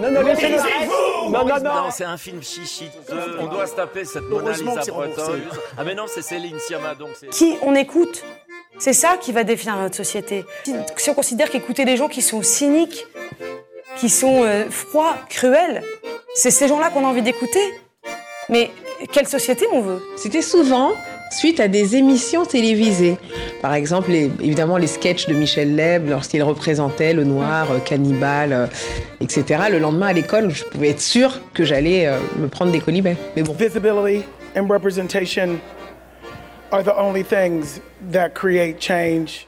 Non, non, non, non, non, non. c'est un film chichi. On doit se taper cette Mona Lisa bretonne. Ah mais non, c'est Céline Sciamma, donc. Qui on écoute C'est ça qui va définir notre société. Si, si on considère qu'écouter des gens qui sont cyniques, qui sont euh, froids, cruels, c'est ces gens-là qu'on a envie d'écouter. Mais quelle société on veut? C'était souvent suite à des émissions télévisées. Par exemple, les- évidemment, les sketchs de Michel Leb lorsqu'il représentait le noir, euh, cannibale, euh, etc. Le lendemain à l'école, je pouvais être sûre que j'allais euh, me prendre des colibets. Mais bon. Visibility and representation are the only things that create change.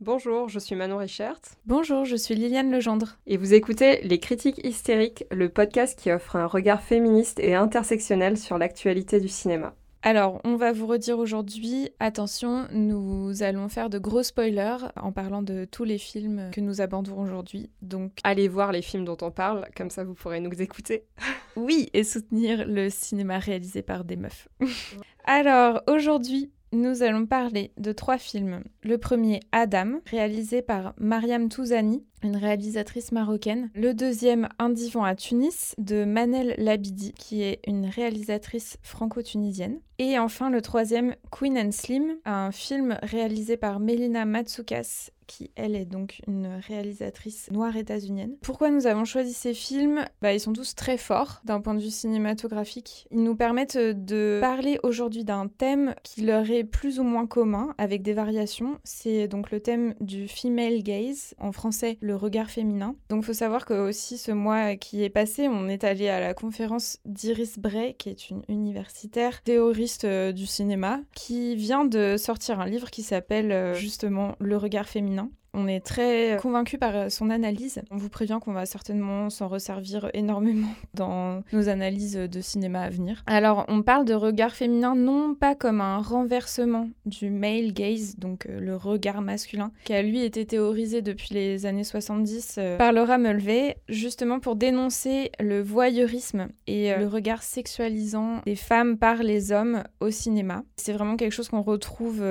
Bonjour, je suis Manon Richert Bonjour, je suis Liliane Legendre. et vous écoutez Les Critiques Hystériques, le podcast qui offre un regard féministe et intersectionnel sur l'actualité du cinéma. Alors, on va vous redire aujourd'hui, attention, nous allons faire de gros spoilers en parlant de tous les films que nous aborderons aujourd'hui. Donc, Allez voir les films dont on parle, comme ça vous pourrez nous écouter. oui, et soutenir le cinéma réalisé par des meufs. Alors, aujourd'hui, nous allons parler de trois films. Le premier, Adam, réalisé par Mariam Touzani, une réalisatrice marocaine. Le deuxième, Un divan à Tunis, de Manel Labidi, qui est une réalisatrice franco-tunisienne. Et enfin, le troisième, Queen and Slim, un film réalisé par Melina Matsoukas, qui elle est donc une réalisatrice noire états-unienne. Pourquoi nous avons choisi ces films? Bah, Ils sont tous très forts d'un point de vue cinématographique. Ils nous permettent de parler aujourd'hui d'un thème qui leur est plus ou moins commun, avec des variations. C'est donc le thème du female gaze, en français le regard féminin. Donc faut savoir que aussi ce mois qui est passé, on est allé à la conférence d'Iris Bray, qui est une universitaire théoriste euh, du cinéma, qui vient de sortir un livre qui s'appelle euh, justement Le regard féminin. On est très convaincus par euh, son analyse. On vous prévient qu'on va certainement s'en resservir énormément dans nos analyses de cinéma à venir. Alors, on parle de regard féminin non pas comme un renversement du male gaze, donc euh, le regard masculin, qui a lui été théorisé depuis les années 70 euh, par Laura Mulvey, justement pour dénoncer le voyeurisme et le regard sexualisant des femmes par les hommes au cinéma. C'est vraiment quelque chose qu'on retrouve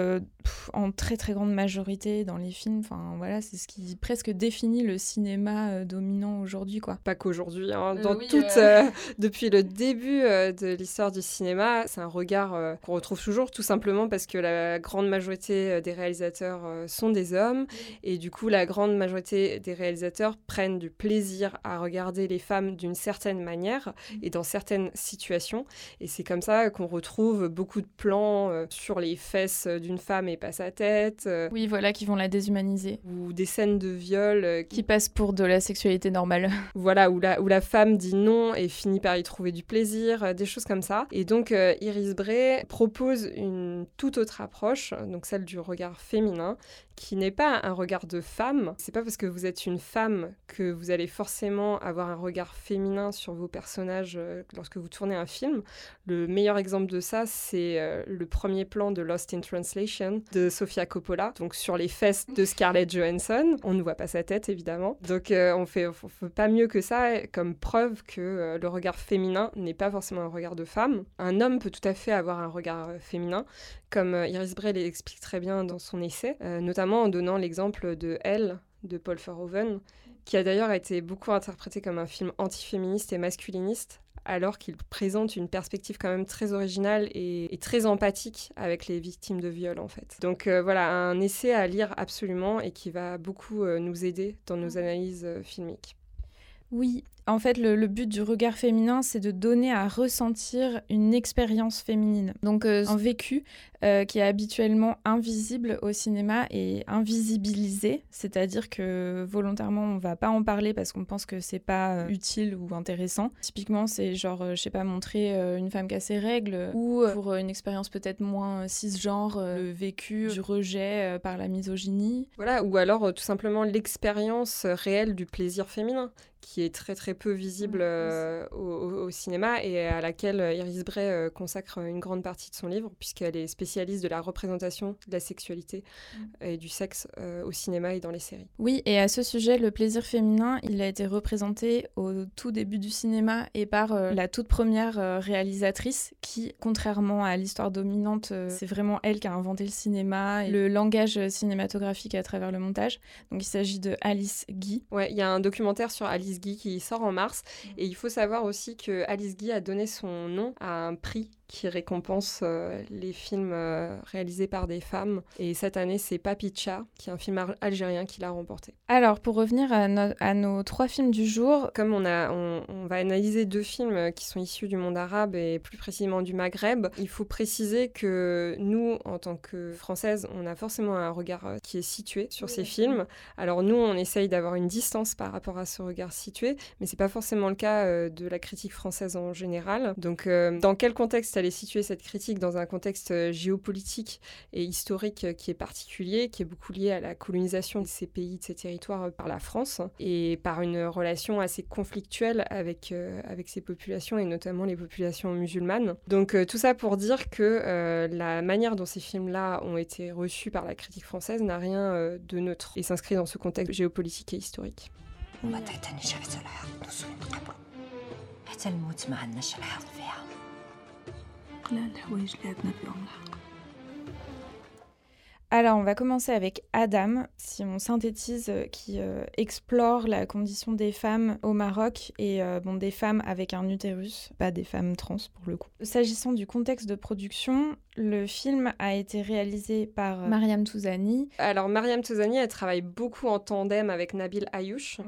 pff, en très très grande majorité dans les films. Enfin voilà, c'est ce qui presque définit le cinéma euh, dominant aujourd'hui, quoi. Pas qu'aujourd'hui, hein, Euh, dans oui, toute, euh. depuis le début de l'histoire du cinéma, c'est un regard qu'on retrouve toujours, tout simplement parce que la grande majorité des réalisateurs sont des hommes, et du coup la grande majorité des réalisateurs prennent du plaisir à regarder les femmes d'une certaine manière et dans certaines situations, et c'est comme ça qu'on retrouve beaucoup de plans sur les fesses d'une femme et pas sa tête, euh, Oui, voilà, qui vont la déshumaniser. ou des scènes de viol euh, qui Qui passe pour de la sexualité normale. voilà, où la, où la femme dit non et finit par y trouver du plaisir, euh, des choses comme ça. Et donc Iris Bray propose une toute autre approche, donc celle du regard féminin, qui n'est pas un regard de femme. C'est pas parce que vous êtes une femme que vous allez forcément avoir un regard féminin sur vos personnages euh, lorsque vous tournez un film. Le meilleur exemple de ça, c'est euh, le premier plan de Lost in Translation de Sofia Coppola, donc sur les fesses de Scarlett Johansson. On ne voit pas sa tête évidemment. Donc euh, on fait, fait pas mieux que ça comme preuve que le regard féminin n'est pas forcément un regard de femme. Un homme peut tout à fait avoir un regard féminin, comme Iris Bray l'explique très bien dans son essai, notamment en donnant l'exemple de Elle de Paul Verhoeven, qui a d'ailleurs été beaucoup interprété comme un film antiféministe et masculiniste, alors qu'il présente une perspective quand même très originale et, et très empathique avec les victimes de viol en fait. Donc euh, voilà, un essai à lire absolument et qui va beaucoup euh, nous aider dans nos analyses euh, filmiques. Oui, en fait, le, but du regard féminin, c'est de donner à ressentir une expérience féminine. Donc, euh, un vécu euh, qui est habituellement invisible au cinéma et invisibilisé, c'est-à-dire que volontairement, on va pas en parler parce qu'on pense que c'est pas euh, utile ou intéressant. Typiquement, c'est genre, je sais pas, montrer une femme qui a ses règles ou pour une expérience peut-être moins cisgenre, le vécu du rejet par la misogynie. Voilà, ou alors tout simplement l'expérience réelle du plaisir féminin qui est très très peu visible euh, au, cinéma et à laquelle euh, Iris Bray euh, consacre une grande partie de son livre puisqu'elle est spécialiste de la représentation de la sexualité et du sexe euh, au cinéma et dans les séries. Oui, et à ce sujet, le plaisir féminin, il a été représenté au tout début du cinéma et par la toute première réalisatrice qui, contrairement à l'histoire dominante, c'est vraiment elle qui a inventé le cinéma et le langage cinématographique à travers le montage. Donc il s'agit de Alice Guy. Ouais, il y a un documentaire sur Alice Guy qui sort sort en mars. Et il faut savoir aussi que Alice Guy a donné son nom à un prix qui récompense euh, les films euh, réalisés par des femmes. Et cette année, c'est Papicha, qui est un film algérien qui l'a remporté. Alors, pour revenir à, nos trois films du jour, comme on, a, on, va analyser deux films qui sont issus du monde arabe et plus précisément du Maghreb, il faut préciser que nous, en tant que Françaises, on a forcément un regard euh, qui est situé sur ces films. Alors nous, on essaye d'avoir une distance par rapport à ce regard situé, mais c'est pas forcément le cas de la critique française en général. Donc, dans quel contexte situer cette critique dans un contexte euh, géopolitique et historique euh, qui est particulier, qui est beaucoup lié à la colonisation de ces pays, de ces territoires euh, par la France et par une relation assez conflictuelle avec, avec ces populations et notamment les populations musulmanes. Donc tout ça pour dire que la manière dont ces films-là ont été reçus par la critique française n'a rien de neutre et s'inscrit dans ce contexte géopolitique et historique. قلال الحوايج اللي عندنا فيهم الحق. Alors, on va commencer avec Adam, si on synthétise, euh, qui euh, explore la condition des femmes au Maroc et euh, bon, des femmes avec un utérus, pas des femmes trans pour le coup. S'agissant du contexte de production, le film a été réalisé par Mariam Touzani. Alors, Mariam Touzani, elle travaille beaucoup en tandem avec Nabil Ayouch.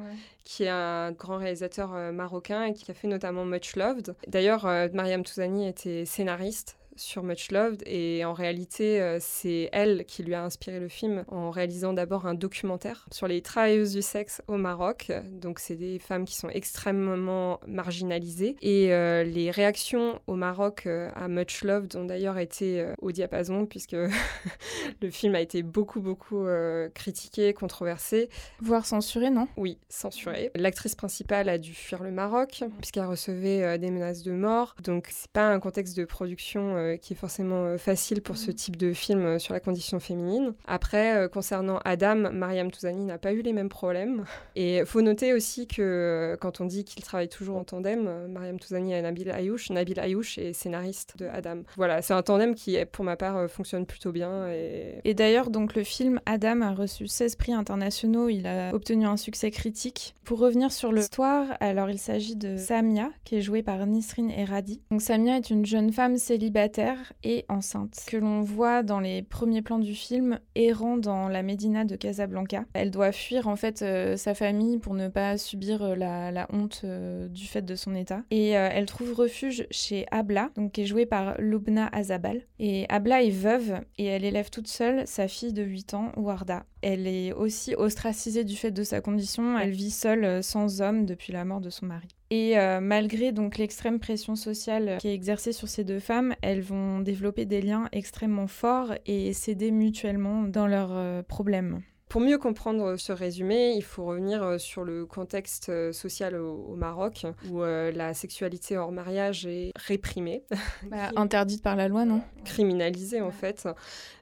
qui est un grand réalisateur marocain et qui a fait notamment Much Loved. D'ailleurs, Mariam Touzani était scénariste sur Much Loved et en réalité euh, c'est elle qui lui a inspiré le film en réalisant d'abord un documentaire sur les travailleuses du sexe au Maroc. Donc c'est des femmes qui sont extrêmement marginalisées et euh, les réactions au Maroc euh, à Much Loved ont d'ailleurs été au diapason puisque le film a été beaucoup beaucoup critiqué, controversé, voire censuré, non? Oui, censuré. L'actrice principale a dû fuir le Maroc puisqu'elle recevait des menaces de mort. Donc c'est pas un contexte de production euh, qui est forcément euh, facile pour ce mm. type de film euh, sur la condition féminine. Après, concernant Adam, Mariam Touzani n'a pas eu les mêmes problèmes. Et il faut noter aussi que quand on dit qu'il travaille toujours en tandem, Mariam Touzani et Nabil Ayouch, Nabil Ayouch est scénariste de Adam. Voilà, c'est un tandem qui, pour ma part, fonctionne plutôt bien. Et, et d'ailleurs, donc le film Adam a reçu 16 prix internationaux, il a obtenu un succès critique. Pour revenir sur l'histoire, alors il s'agit de Samia, qui est jouée par Nisrine Eradi. Donc Samia est une jeune femme célibataire et enceinte, que l'on voit dans les premiers plans du film errant dans la Médina de Casablanca. Elle doit fuir en fait euh, sa famille pour ne pas subir euh, la, honte euh, du fait de son état. Et elle trouve refuge chez Abla, donc qui est jouée par Lubna Azabal. Et Abla est veuve et elle élève toute seule sa fille de 8 ans, Warda. Elle est aussi ostracisée du fait de sa condition. Elle vit seule, sans homme, depuis la mort de son mari. Et euh, malgré donc l'extrême pression sociale qui est exercée sur ces deux femmes, elles vont développer des liens extrêmement forts et s'aider mutuellement dans leurs euh, problèmes. Pour mieux comprendre ce résumé, il faut revenir euh, sur le contexte social au, Maroc, où euh, la sexualité hors mariage est réprimée. Bah, interdite par la loi, non? Criminalisée, en fait.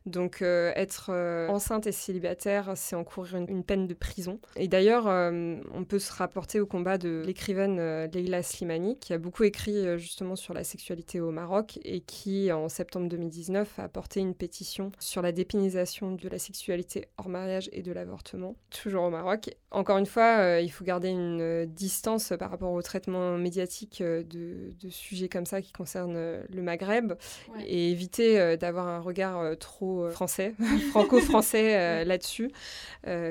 Donc, être enceinte et célibataire, c'est encourir une, peine de prison. Et d'ailleurs, on peut se rapporter au combat de l'écrivaine Leila Slimani, qui a beaucoup écrit justement sur la sexualité au Maroc et qui, en septembre 2019, a porté une pétition sur la dépénalisation de la sexualité hors mariage et de l'avortement, toujours au Maroc. Encore une fois, euh, il faut garder une euh, distance par rapport au traitement médiatique euh, de, sujets comme ça qui concernent le Maghreb et éviter d'avoir un regard trop français, franco-français là-dessus,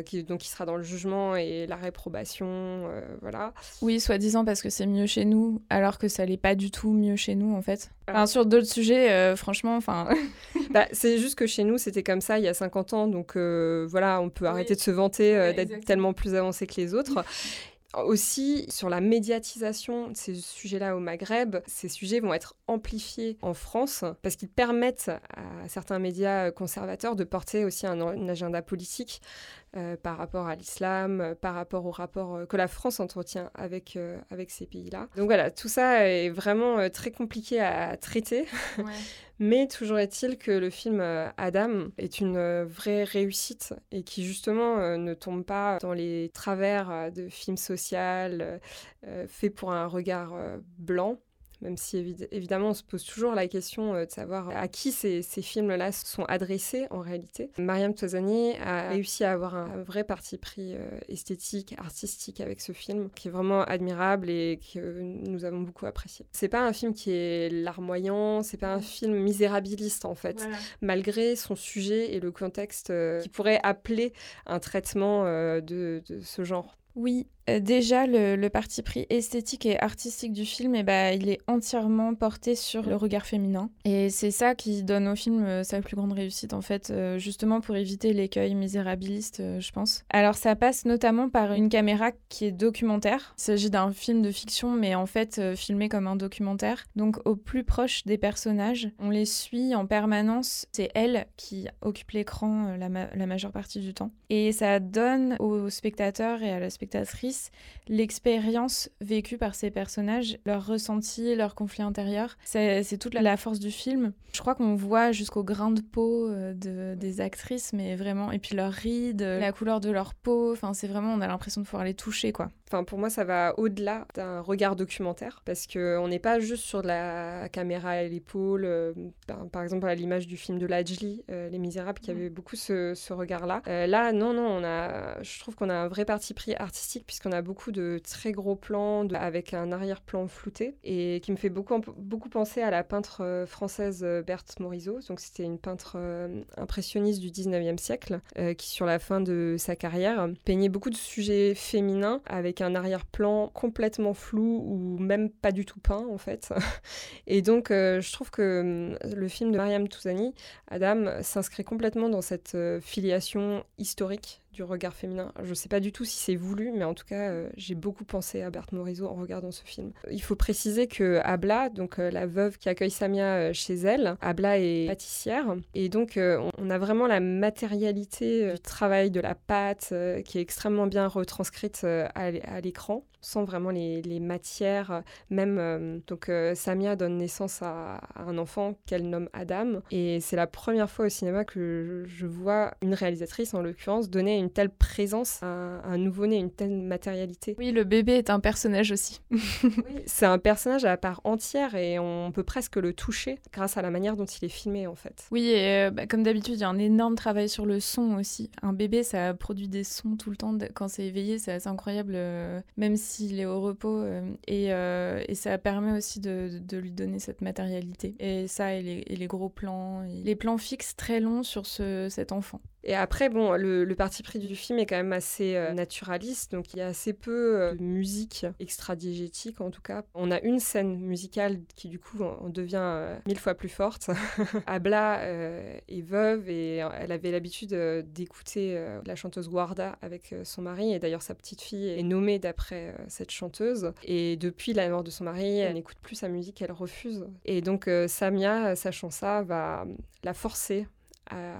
qui, donc qui sera dans le jugement et la réprobation, voilà. Oui, soi-disant parce que c'est mieux chez nous, alors que ça n'est pas du tout mieux chez nous en fait. Enfin, sur d'autres sujets, franchement, enfin. bah, c'est juste que chez nous, c'était comme ça il y a 50 ans, donc voilà, on peut arrêter de se vanter euh, d'être tellement plus avancé que les autres. Aussi, sur la médiatisation de ces sujets-là au Maghreb, ces sujets vont être amplifiés en France parce qu'ils permettent à certains médias conservateurs de porter aussi un, agenda politique euh, par rapport à l'islam, par rapport au rapport euh, que la France entretient avec, avec ces pays-là. Donc voilà, tout ça est vraiment très compliqué à traiter. Ouais. Mais toujours est-il que le film euh, Adam est une euh, vraie réussite et qui justement euh, ne tombe pas dans les travers de films sociaux faits pour un regard blanc, même si évidemment on se pose toujours la question de savoir à qui ces, films-là sont adressés en réalité. Mariam Tozani a réussi à avoir un vrai parti pris esthétique, artistique avec ce film, qui est vraiment admirable et que nous avons beaucoup apprécié. C'est pas un film qui est larmoyant, c'est pas un film misérabiliste en fait, malgré son sujet et le contexte qui pourrait appeler un traitement de ce genre. Oui, euh, déjà, le, parti pris esthétique et artistique du film, eh ben, il est entièrement porté sur le regard féminin. Et c'est ça qui donne au film euh, sa plus grande réussite, en fait, euh, justement pour éviter l'écueil misérabiliste, je pense. Alors, ça passe notamment par une caméra qui est documentaire. Il s'agit d'un film de fiction, mais en fait, filmé comme un documentaire. Donc, au plus proche des personnages, on les suit en permanence. C'est elle qui occupe l'écran la, la majeure partie du temps. Et ça donne aux spectateurs et à la spectatrice l'expérience vécue par ces personnages, leurs ressentis, leurs conflits intérieurs. C'est toute la force du film. Je crois qu'on voit jusqu'au grain de peau euh, de, des actrices, mais vraiment, et puis leurs rides, la couleur de leur peau. Enfin, c'est vraiment, on a l'impression de pouvoir les toucher, quoi. Enfin, pour moi, ça va au-delà d'un regard documentaire, parce qu'on n'est pas juste sur de la caméra à l'épaule. Euh, par, exemple, à l'image du film de Lajli, euh, Les Misérables, qui avait beaucoup ce, ce regard-là. là, non, non, on a, je trouve qu'on a un vrai parti pris artistique, puisque qu'on a beaucoup de très gros plans avec un arrière-plan flouté et qui me fait beaucoup, beaucoup penser à la peintre euh, française euh, Berthe Morisot. Donc c'était une peintre euh, impressionniste du 19e siècle qui sur la fin de sa carrière peignait beaucoup de sujets féminins avec un arrière-plan complètement flou ou même pas du tout peint en fait. et donc je trouve que le film de Mariam Touzani, Adam, s'inscrit complètement dans cette filiation historique du regard féminin. Je ne sais pas du tout si c'est voulu, mais en tout cas, euh, j'ai beaucoup pensé à Berthe Morisot en regardant ce film. Il faut préciser que Abla, donc euh, la veuve qui accueille Samia euh, chez elle, Abla est pâtissière, et donc on a vraiment la matérialité du travail de la pâte qui est extrêmement bien retranscrite à l'écran sent vraiment les, matières. Euh, même, euh, donc, euh, Samia donne naissance à, un enfant qu'elle nomme Adam. Et c'est la première fois au cinéma que je, vois une réalisatrice, en l'occurrence, donner une telle présence à, un nouveau-né, une telle matérialité. Oui, le bébé est un personnage aussi. oui, c'est un personnage à part entière et on peut presque le toucher grâce à la manière dont il est filmé, en fait. Oui, et bah, comme d'habitude, il y a un énorme travail sur le son aussi. Un bébé, ça produit des sons tout le temps quand c'est éveillé, c'est assez incroyable. même si s'il est au repos. Euh, euh, et, ça permet aussi de, lui donner cette matérialité. Et ça, et les, gros plans, les plans fixes très longs sur cet enfant. Et après, bon, le, parti pris du film est quand même assez euh, naturaliste, donc il y a assez peu euh, de musique extra-diégétique en tout cas. On a une scène musicale qui du coup en, devient euh, mille fois plus forte. Abla est veuve et elle avait l'habitude d'écouter la chanteuse Guarda avec son mari, et d'ailleurs sa petite fille est nommée d'après cette chanteuse. Et depuis la mort de son mari, elle n'écoute plus sa musique, elle refuse. Et donc Samia, sachant ça, va la forcer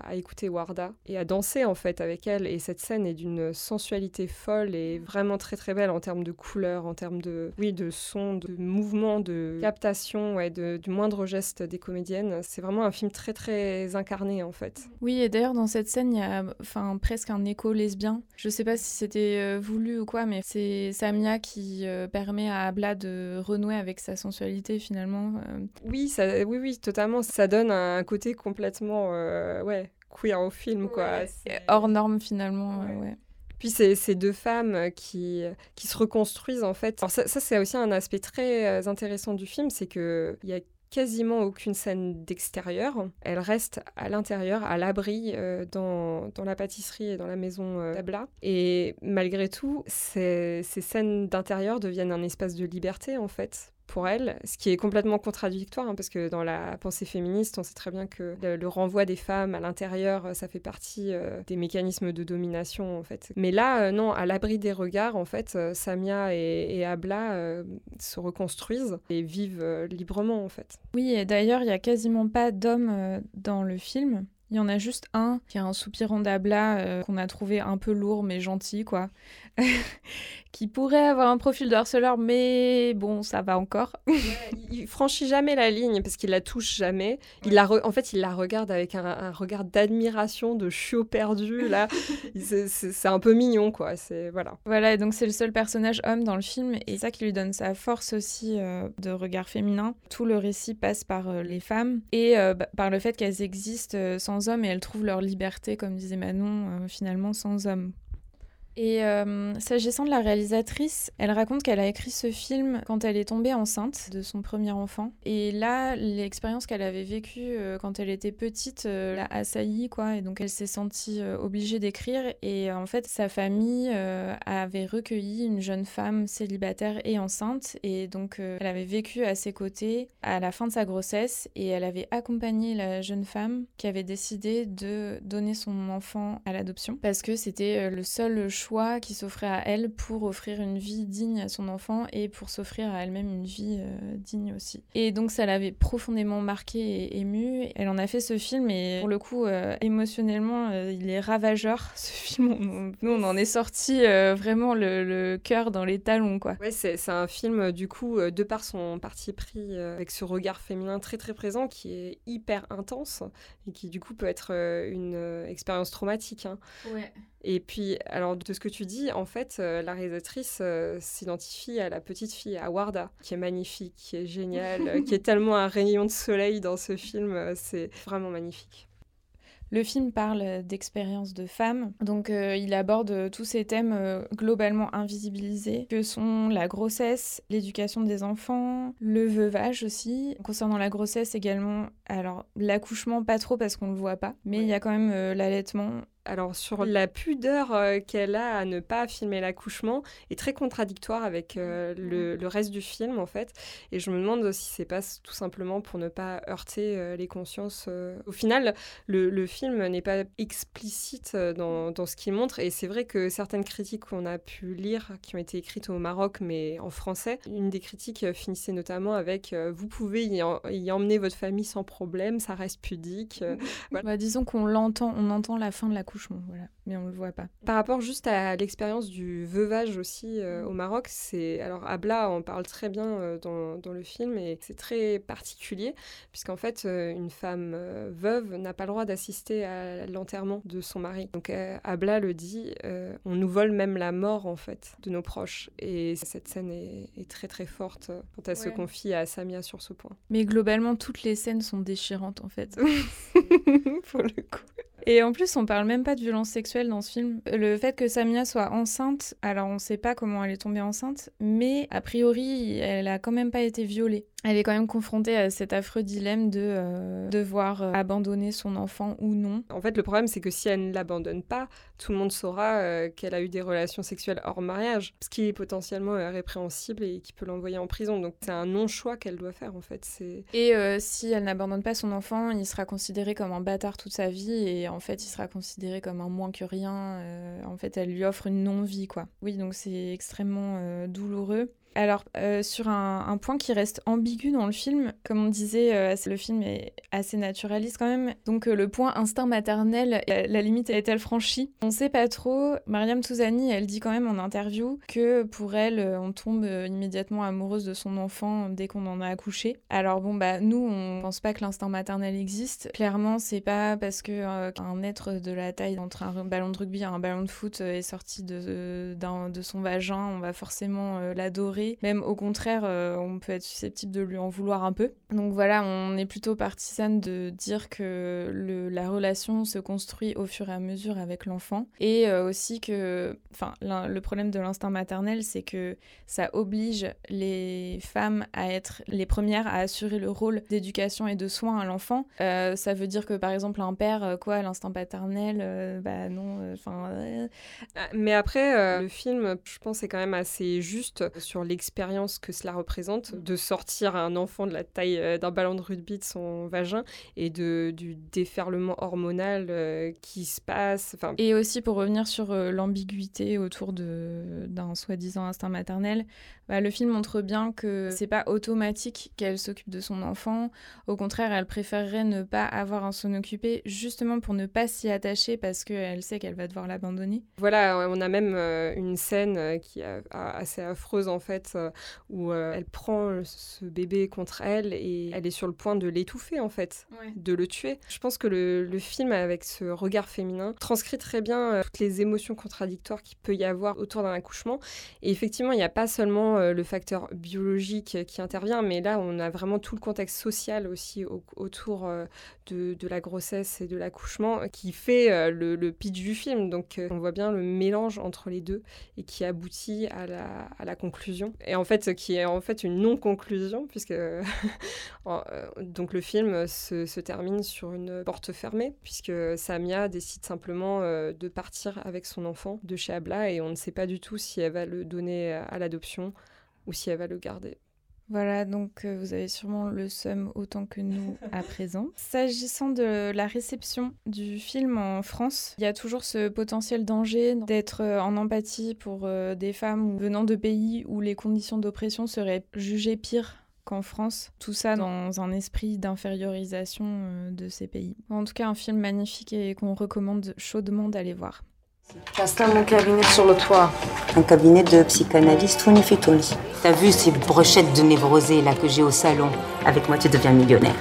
à, écouter Warda et à danser en fait avec elle. Et cette scène est d'une sensualité folle et vraiment très très belle en termes de couleurs, en termes de, oui, de son, de mouvement, de captation, ouais, de, du moindre geste des comédiennes. C'est vraiment un film très très incarné en fait. Oui, et d'ailleurs dans cette scène, il y a enfin, presque un écho lesbien. Je sais pas si c'était euh, voulu ou quoi, mais c'est Samia qui euh, permet à Abla de renouer avec sa sensualité finalement. Euh. Oui, ça, oui, oui, totalement. Ça donne un côté complètement ouais, queer au film, quoi. Hors norme, finalement, ouais. Puis c'est ces deux femmes qui, qui se reconstruisent, en fait. Alors ça, ça c'est aussi un aspect très euh, intéressant du film, c'est qu'il y a quasiment aucune scène d'extérieur. Elle reste à l'intérieur, à l'abri, euh, dans, dans, la pâtisserie et dans la maison euh, d'Abla. Et malgré tout, ces, ces scènes d'intérieur deviennent un espace de liberté, en fait, pour elle, ce qui est complètement contradictoire, hein, parce que dans la pensée féministe, on sait très bien que le, renvoi des femmes à l'intérieur, ça fait partie euh, des mécanismes de domination, en fait. Mais là, euh, non, à l'abri des regards, en fait, euh, Samia et, Abla se reconstruisent et vivent librement, en fait. Oui, et d'ailleurs, il n'y a quasiment pas d'hommes dans le film. Il y en a juste un qui a un soupirant d'Abla euh, qu'on a trouvé un peu lourd mais gentil, quoi. qui pourrait avoir un profil de harceleur, mais bon, ça va encore. il franchit jamais la ligne parce qu'il la touche jamais. Il la en fait, il la regarde avec un, regard d'admiration, de chiot perdu. Là, c'est un peu mignon, quoi. C'est voilà. Voilà, et donc c'est le seul personnage homme dans le film, et ça qui lui donne sa force aussi euh, de regard féminin. Tout le récit passe par euh, les femmes et bah, par le fait qu'elles existent sans hommes et elles trouvent leur liberté, comme disait Manon, finalement sans hommes. Et euh, s'agissant de la réalisatrice, elle raconte qu'elle a écrit ce film quand elle est tombée enceinte de son premier enfant. Et là, l'expérience qu'elle avait vécue euh, quand elle était petite euh, l'a assaillie, quoi. Et donc, elle s'est sentie obligée d'écrire. Et en fait, sa famille avait recueilli une jeune femme célibataire et enceinte. Et donc, elle avait vécu à ses côtés à la fin de sa grossesse. Et elle avait accompagné la jeune femme qui avait décidé de donner son enfant à l'adoption parce que c'était le seul choix choix qui s'offrait à elle pour offrir une vie digne à son enfant et pour s'offrir à elle-même une vie euh, digne aussi. Et donc ça l'avait profondément marquée et émue. Elle en a fait ce film et pour le coup, euh, émotionnellement, euh, il est ravageur ce film. nous, on en est sorti vraiment le, cœur dans les talons. quoi. Ouais, c'est un film du coup, de par son parti pris, avec ce regard féminin très très présent qui est hyper intense et qui du coup peut être une expérience traumatique. Hein. Ouais. Et puis, alors de ce que tu dis, en fait, euh, la réalisatrice euh, s'identifie à la petite fille, à Warda, qui est magnifique, qui est géniale, euh, qui est tellement un rayon de soleil dans ce film, c'est vraiment magnifique. Le film parle d'expériences de femmes, donc il aborde tous ces thèmes globalement invisibilisés, que sont la grossesse, l'éducation des enfants, le veuvage aussi. Concernant la grossesse également, alors l'accouchement pas trop parce qu'on le voit pas, mais il y a quand même l'allaitement alors sur la pudeur euh, qu'elle a à ne pas filmer l'accouchement est très contradictoire avec euh, le, reste du film en fait. Et je me demande si c'est pas tout simplement pour ne pas heurter euh, les consciences au final le, film n'est pas explicite dans, dans ce qu'il montre. Et c'est vrai que certaines critiques qu'on a pu lire qui ont été écrites au Maroc mais en français une des critiques finissait notamment avec vous pouvez y, emmener votre famille sans problème ça reste pudique bah, disons qu'on l'entend on entend la fin de la voilà. Mais on ne le voit pas. Par rapport juste à l'expérience du veuvage aussi euh, au Maroc, c'est alors Abla en parle très bien euh, dans, dans, le film et c'est très particulier puisqu'en fait euh, une femme veuve n'a pas le droit d'assister à l'enterrement de son mari. Donc Abla le dit, on nous vole même la mort en fait de nos proches et cette scène est, très très forte quand elle se confie à Samia sur ce point. Mais globalement toutes les scènes sont déchirantes en fait. Pour le coup. Et en plus, on parle même pas de violence sexuelle dans ce film. Le fait que Samia soit enceinte, alors on sait pas comment elle est tombée enceinte, mais a priori, elle a quand même pas été violée elle est quand même confrontée à cet affreux dilemme de euh, devoir euh, abandonner son enfant ou non. En fait, le problème, c'est que si elle ne l'abandonne pas, tout le monde saura euh, qu'elle a eu des relations sexuelles hors mariage, ce qui est potentiellement répréhensible et qui peut l'envoyer en prison. Donc, c'est un non-choix qu'elle doit faire, en fait. Et si elle n'abandonne pas son enfant, il sera considéré comme un bâtard toute sa vie et en fait, il sera considéré comme un moins que rien. en fait, elle lui offre une non-vie, quoi. Oui, donc c'est extrêmement douloureux. Alors, euh, sur un, point qui reste ambigu dans le film, comme on disait, euh, le film est assez naturaliste quand même. Donc, euh, le point instinct maternel, la limite est-elle franchie? On sait pas trop. Mariam Touzani, elle dit quand même en interview que pour elle, on tombe immédiatement amoureuse de son enfant dès qu'on en a accouché. Alors, bon, bah, nous, on pense pas que l'instinct maternel existe. Clairement, c'est pas parce que un être de la taille entre un ballon de rugby et un ballon de foot est sorti de son vagin, on va forcément l'adorer même au contraire, euh, on peut être susceptible de lui en vouloir un peu. Donc voilà, on est plutôt partisane de dire que la relation se construit au fur et à mesure avec l'enfant. Et euh, aussi que, le problème de l'instinct maternel, c'est que ça oblige les femmes à être les premières à assurer le rôle d'éducation et de soins à l'enfant. Euh, ça veut dire que par exemple un père, quoi, l'instinct paternel, bah non, enfin. Mais après, le film, je pense, est quand même assez juste sur les l'expérience que cela représente, de sortir un enfant de la taille euh, d'un ballon de rugby de son vagin et de, du déferlement hormonal euh, qui se passe. Et aussi pour revenir sur l'ambiguïté autour d'un soi-disant instinct maternel, bah, le film montre bien que c'est pas automatique qu'elle s'occupe de son enfant. Au contraire, elle préférerait ne pas avoir à s'en occuper justement pour ne pas s'y attacher parce qu'elle sait qu'elle va devoir l'abandonner. Voilà, on a même une scène qui est assez affreuse en fait, où elle prend ce bébé contre elle et elle est sur le point de l'étouffer en fait, de le tuer. Je pense que le, le, film avec ce regard féminin transcrit très bien toutes les émotions contradictoires qu'il peut y avoir autour d'un accouchement. Et effectivement, il n'y a pas seulement le facteur biologique qui intervient, mais là, on a vraiment tout le contexte social aussi autour de, de, la grossesse et de l'accouchement qui fait le, le, pitch du film. Donc, on voit bien le mélange entre les deux et qui aboutit à la, à la conclusion. Et en fait, qui est en fait une non-conclusion, puisque donc le film se, se, termine sur une porte fermée, puisque Samia décide simplement de partir avec son enfant de chez Abla et on ne sait pas du tout si elle va le donner à l'adoption ou si elle va le garder. Voilà, donc euh, vous avez sûrement le seum autant que nous à présent. S'agissant de la réception du film en France, il y a toujours ce potentiel danger d'être euh, en empathie pour euh, des femmes venant de pays où les conditions d'oppression seraient jugées pires qu'en France. Tout ça dans un esprit d'infériorisation de ces pays. En tout cas, un film magnifique et qu'on recommande chaudement d'aller voir. J'installe mon cabinet sur le toit. Un cabinet de psychanalyste lit. T'as vu ces brochettes de névrosés là que j'ai au salon? Avec moi, tu deviens millionnaire.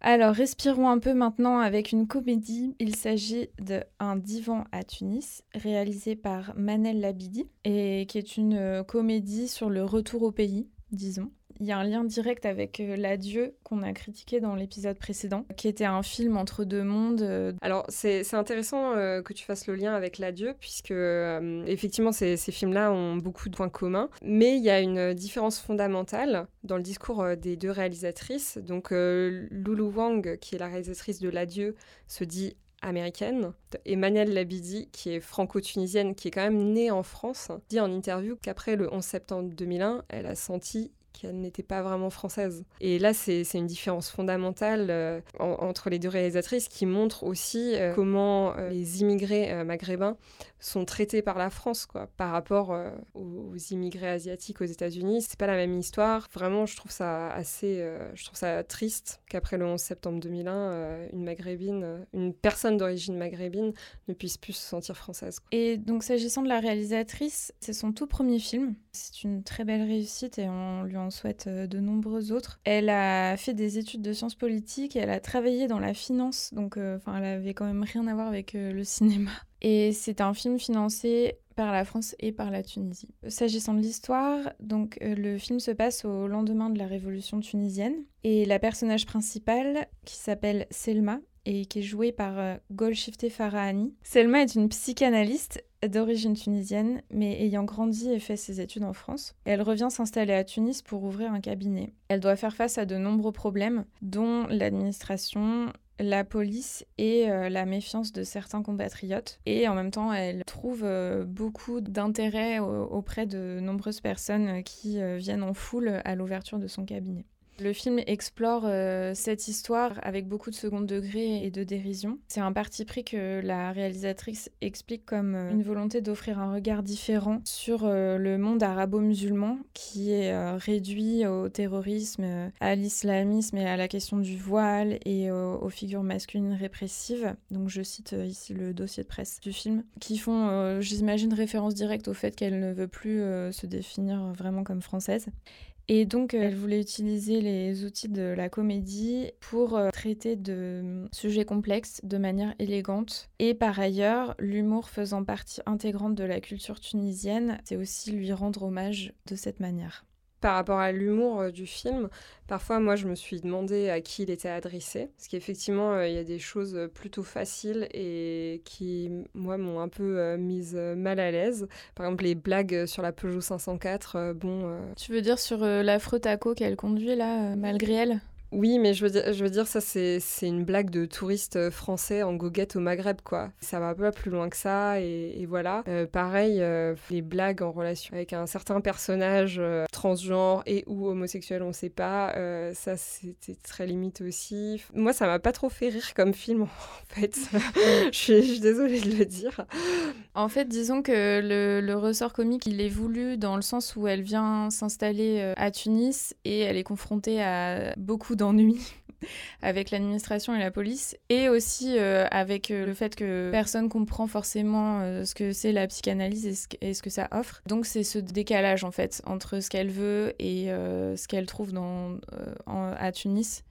Alors, respirons un peu maintenant avec une comédie. Il s'agit de Un divan à Tunis, réalisé par Manel Labidi, et qui est une euh, comédie sur le retour au pays, disons il y a un lien direct avec euh, L'Adieu qu'on a critiqué dans l'épisode précédent, qui était un film entre deux mondes. Euh. Alors c'est intéressant euh, que tu fasses le lien avec L'Adieu, puisque effectivement ces, films-là ont beaucoup de points communs, mais il y a une différence fondamentale dans le discours des deux réalisatrices. Donc Lulu Wang, qui est la réalisatrice de L'Adieu, se dit américaine. Emmanuelle Labidi, qui est franco-tunisienne, qui est quand même née en France, dit en interview qu'après le 11 septembre 2001, elle a senti qu'elle n'était pas vraiment française. Et là, c'est une différence fondamentale euh, entre les deux réalisatrices qui montre aussi euh, comment euh, les immigrés maghrébins sont traités par la France, quoi, par rapport euh, aux, immigrés asiatiques aux États-Unis. C'est pas la même histoire. Vraiment, je trouve ça assez, euh, je trouve ça triste qu'après le 11 septembre 2001, euh, une maghrébine, une personne d'origine maghrébine ne puisse plus se sentir française. Et donc, s'agissant de la réalisatrice, c'est son tout premier film. C'est une très belle réussite et on lui en souhaite de nombreux autres. Elle a fait des études de sciences politiques et elle a travaillé dans la finance, donc enfin, elle avait quand même rien à voir avec le cinéma. Et c'est un film financé par la France et par la Tunisie. S'agissant de l'histoire, donc euh, le film se passe au lendemain de la révolution tunisienne et la personnage principale qui s'appelle Selma et qui est jouée par euh, Golshifteh Farahani. Selma est une psychanalyste d'origine tunisienne, mais ayant grandi et fait ses études en France. Elle revient s'installer à Tunis pour ouvrir un cabinet. Elle doit faire face à de nombreux problèmes, dont l'administration, la police et euh, la méfiance de certains compatriotes. Et en même temps, elle trouve euh, beaucoup d'intérêt auprès de nombreuses personnes qui euh, viennent en foule à l'ouverture de son cabinet. Le film explore euh, cette histoire avec beaucoup de second degré et de dérision. C'est un parti pris que la réalisatrice explique comme euh, une volonté d'offrir un regard différent sur euh, le monde arabo-musulman qui est réduit au terrorisme, à l'islamisme et à la question du voile et aux figures masculines répressives. Donc je cite ici le dossier de presse du film, qui font, j'imagine, référence directe au fait qu'elle ne veut plus se définir vraiment comme française. Et donc, euh, elle voulait utiliser les outils de la comédie pour euh, traiter de hum, sujets complexes de manière élégante. Et par ailleurs, l'humour faisant partie intégrante de la culture tunisienne, c'est aussi lui rendre hommage de cette manière par rapport à l'humour euh, du film, parfois moi je me suis demandé à qui il était adressé, parce qu'effectivement euh, il y a des choses plutôt faciles et qui moi m'ont un peu euh, mise mal à l'aise. Par exemple les blagues sur la Peugeot 504, bon. Tu veux dire sur l'affreux taco qu'elle conduit là, malgré elle? Oui, mais je veux dire, je veux dire ça, c'est une blague de touristes français en goguette au Maghreb, quoi. Ça va pas plus loin que ça, et, voilà. Euh, pareil, euh, les blagues en relation avec un certain personnage euh, transgenre et ou homosexuel, on sait pas, ça, c'était très limite aussi. Moi, ça m'a pas trop fait rire comme film, en fait. je, suis, désolée de le dire. En fait, disons que le, le ressort comique, il est voulu dans le sens où elle vient s'installer à Tunis et elle est confrontée à beaucoup d'ennuis avec l'administration et la police, et aussi euh, avec euh, le fait que personne comprend forcément euh, ce que c'est la psychanalyse et ce, que ça offre. Donc c'est ce décalage en fait entre ce qu'elle veut et ce qu'elle trouve à Tunis.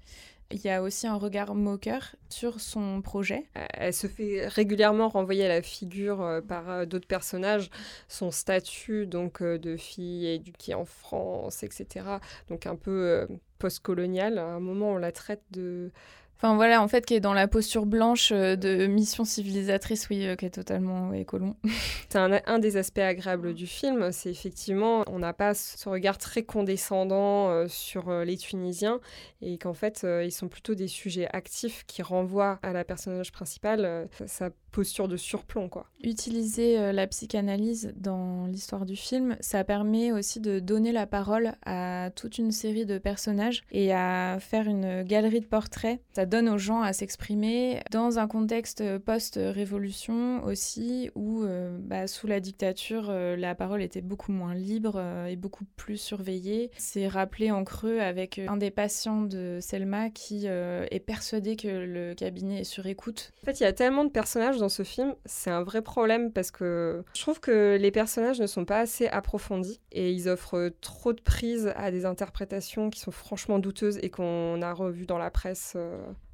Il y a aussi un regard moqueur sur son projet. Elle se fait régulièrement renvoyer à la figure par d'autres personnages. Son statut donc de fille éduquée en France, etc. Donc un peu post-colonial. À un moment, on la traite de Enfin voilà, en fait, qui est dans la posture blanche euh, de mission civilisatrice, oui, euh, qui est totalement ouais, colon. c'est un, des aspects agréables du film, c'est effectivement, on n'a pas ce regard très condescendant euh, sur les Tunisiens et qu'en fait, ils sont plutôt des sujets actifs qui renvoient à la personnage principale sa posture de surplomb, quoi. Utiliser la psychanalyse dans l'histoire du film, ça permet aussi de donner la parole à toute une série de personnages et à faire une galerie de portraits. Ça donne aux gens à s'exprimer dans un contexte post-révolution aussi, où euh, bah, sous la dictature, euh, la parole était beaucoup moins libre euh, et beaucoup plus surveillée. C'est rappelé en creux avec un des patients de Selma qui est persuadé que le cabinet est sur écoute. En fait, il y a tellement de personnages dans ce film, c'est un vrai problème parce que je trouve que les personnages ne sont pas assez approfondis et ils offrent trop de prises à des interprétations qui sont franchement douteuses et qu'on a revues dans la presse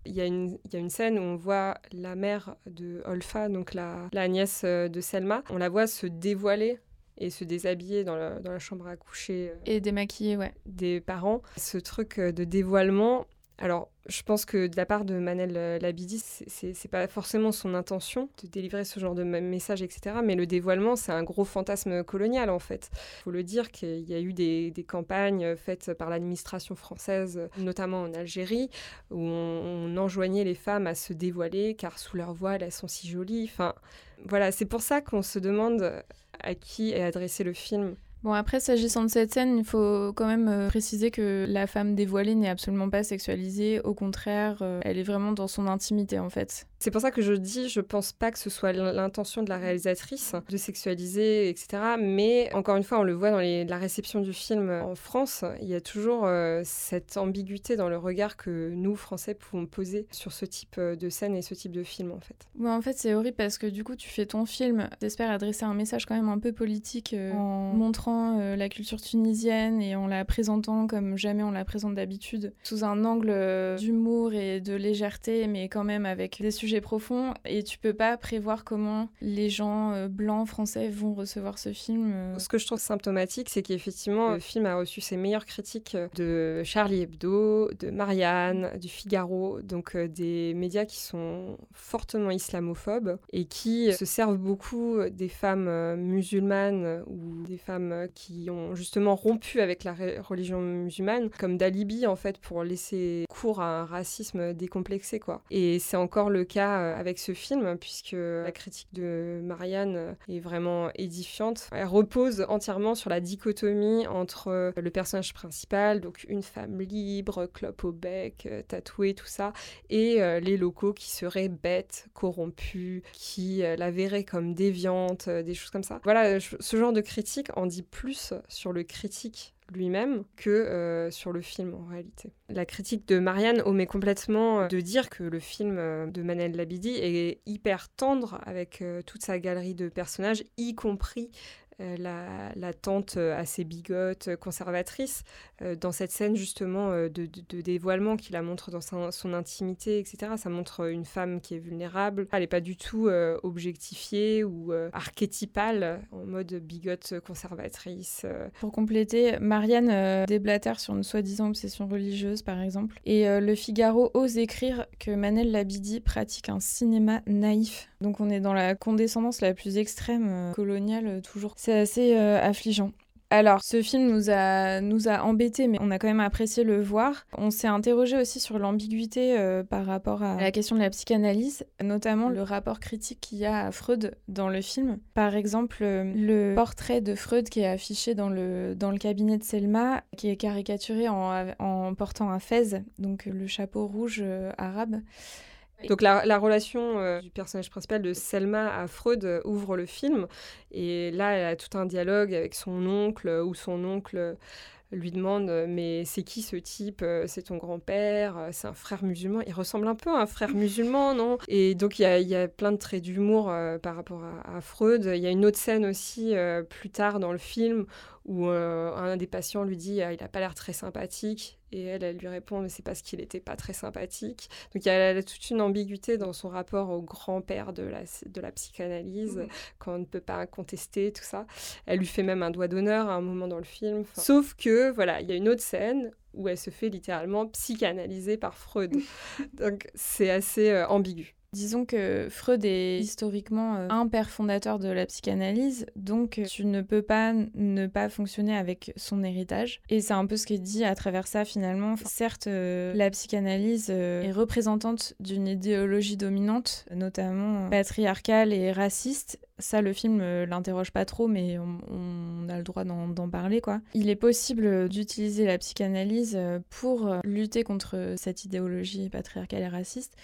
il y, a une, il y, a une, scène où on voit la mère de Olfa, donc la, la nièce euh, de Selma, on la voit se dévoiler et se déshabiller dans la, dans la chambre à coucher. Euh, et démaquiller, ouais. Des parents. Ce truc euh, de dévoilement, alors, je pense que de la part de Manel euh, Labidi, c'est pas forcément son intention de délivrer ce genre de message, etc. Mais le dévoilement, c'est un gros fantasme colonial, en fait. Il faut le dire qu'il y a eu des, campagnes faites par l'administration française, notamment en Algérie, où on, enjoignait les femmes à se dévoiler, car sous leur voile, elles sont si jolies. Enfin, voilà, c'est pour ça qu'on se demande à qui est adressé le film. Bon, après, s'agissant de cette scène, il faut quand même euh, préciser que la femme dévoilée n'est absolument pas sexualisée. Au contraire, euh, elle est vraiment dans son intimité, en fait. C'est pour ça que je dis, je pense pas que ce soit l'intention de la réalisatrice de sexualiser, etc. Mais encore une fois, on le voit dans la réception du film en France, il y a toujours euh, cette ambiguïté dans le regard que nous, Français, pouvons poser sur ce type de scène et ce type de film, en fait. Ouais, en fait, c'est horrible parce que du coup, tu fais ton film, t'espères adresser un message quand même un peu politique en euh, la culture tunisienne et en la présentant comme jamais on la présente d'habitude, sous un angle euh, d'humour et de légèreté, mais quand même avec des sujets profonds. Et tu peux pas prévoir comment les gens euh, blancs français vont recevoir ce film. Ce que je trouve symptomatique, c'est qu'effectivement, le film a reçu ses meilleures critiques de Charlie Hebdo, de Marianne, du Figaro, donc des médias qui sont fortement islamophobes et qui se servent beaucoup des femmes musulmanes ou des femmes euh, qui ont justement rompu avec la religion musulmane comme d'alibi en fait pour laisser cours à un racisme décomplexé quoi. Et c'est encore le cas euh, avec ce film puisque la critique de Marianne euh, est vraiment édifiante. Elle repose entièrement sur la dichotomie entre le personnage principal, donc une femme libre, clope au bec, tatouée, tout ça, et les locaux qui seraient bêtes, corrompus, qui la verraient comme déviante, des choses comme ça. Voilà, ce genre de critique en dit plus sur le critique lui-même que euh, sur le film en réalité. La critique de Marianne omet complètement euh, de dire que le film euh, de Manel Labidi est hyper tendre avec toute sa galerie de personnages, y compris euh, la, tante euh, assez bigote, conservatrice, euh, dans cette scène justement de, dévoilement qui la montre dans son, intimité, etc. Ça montre une femme qui est vulnérable. Elle n'est pas du tout objectifiée ou archétypale en mode bigote conservatrice. Pour compléter, Marianne déblatère sur une soi-disant obsession religieuse, par exemple. Et Le Figaro ose écrire que Manel Labidi pratique un cinéma naïf. Donc on est dans la condescendance la plus extrême coloniale toujours. C'est assez euh, affligeant. Alors, ce film nous a, nous a embêtés, mais on a quand même apprécié le voir. On s'est interrogé aussi sur l'ambiguïté euh, par rapport à la question de la psychanalyse, notamment le rapport critique qu'il y a à Freud dans le film. Par exemple, euh, le portrait de Freud qui est affiché dans le, dans le cabinet de Selma, qui est caricaturé en, portant un fez, donc le chapeau rouge euh, arabe. Donc la, la relation euh, du personnage principal de Selma à Freud euh, ouvre le film. Et là elle a tout un dialogue avec son oncle euh, où son oncle lui demande mais c'est qui ce type C'est ton grand-père C'est un frère musulman. Il ressemble un peu à un frère musulman, non? Et donc il y a, y a, plein de traits d'humour par rapport à, à, Freud. Il y a une autre scène aussi plus tard dans le film où un des patients lui dit il n'a pas l'air très sympathique et elle, elle lui répond, mais c'est parce qu'il n'était pas très sympathique. Donc il y a, toute une ambiguïté dans son rapport au grand-père de la, de la psychanalyse, mmh. qu'on ne peut pas contester, tout ça. Elle lui fait même un doigt d'honneur à un moment dans le film. Sauf que, voilà, il y a une autre scène où elle se fait littéralement psychanalyser par Freud. Donc c'est assez euh, ambigu. Disons que Freud est historiquement euh, un père fondateur de la psychanalyse, donc euh, tu ne peux pas ne pas fonctionner avec son héritage. Et c'est un peu ce qui est dit à travers ça finalement. Certes, euh, la psychanalyse est représentante d'une idéologie dominante, notamment patriarcale et raciste, ça, le film l'interroge pas trop, mais on, a le droit d'en parler, quoi. Il est possible d'utiliser la psychanalyse pour lutter contre cette idéologie patriarcale et raciste,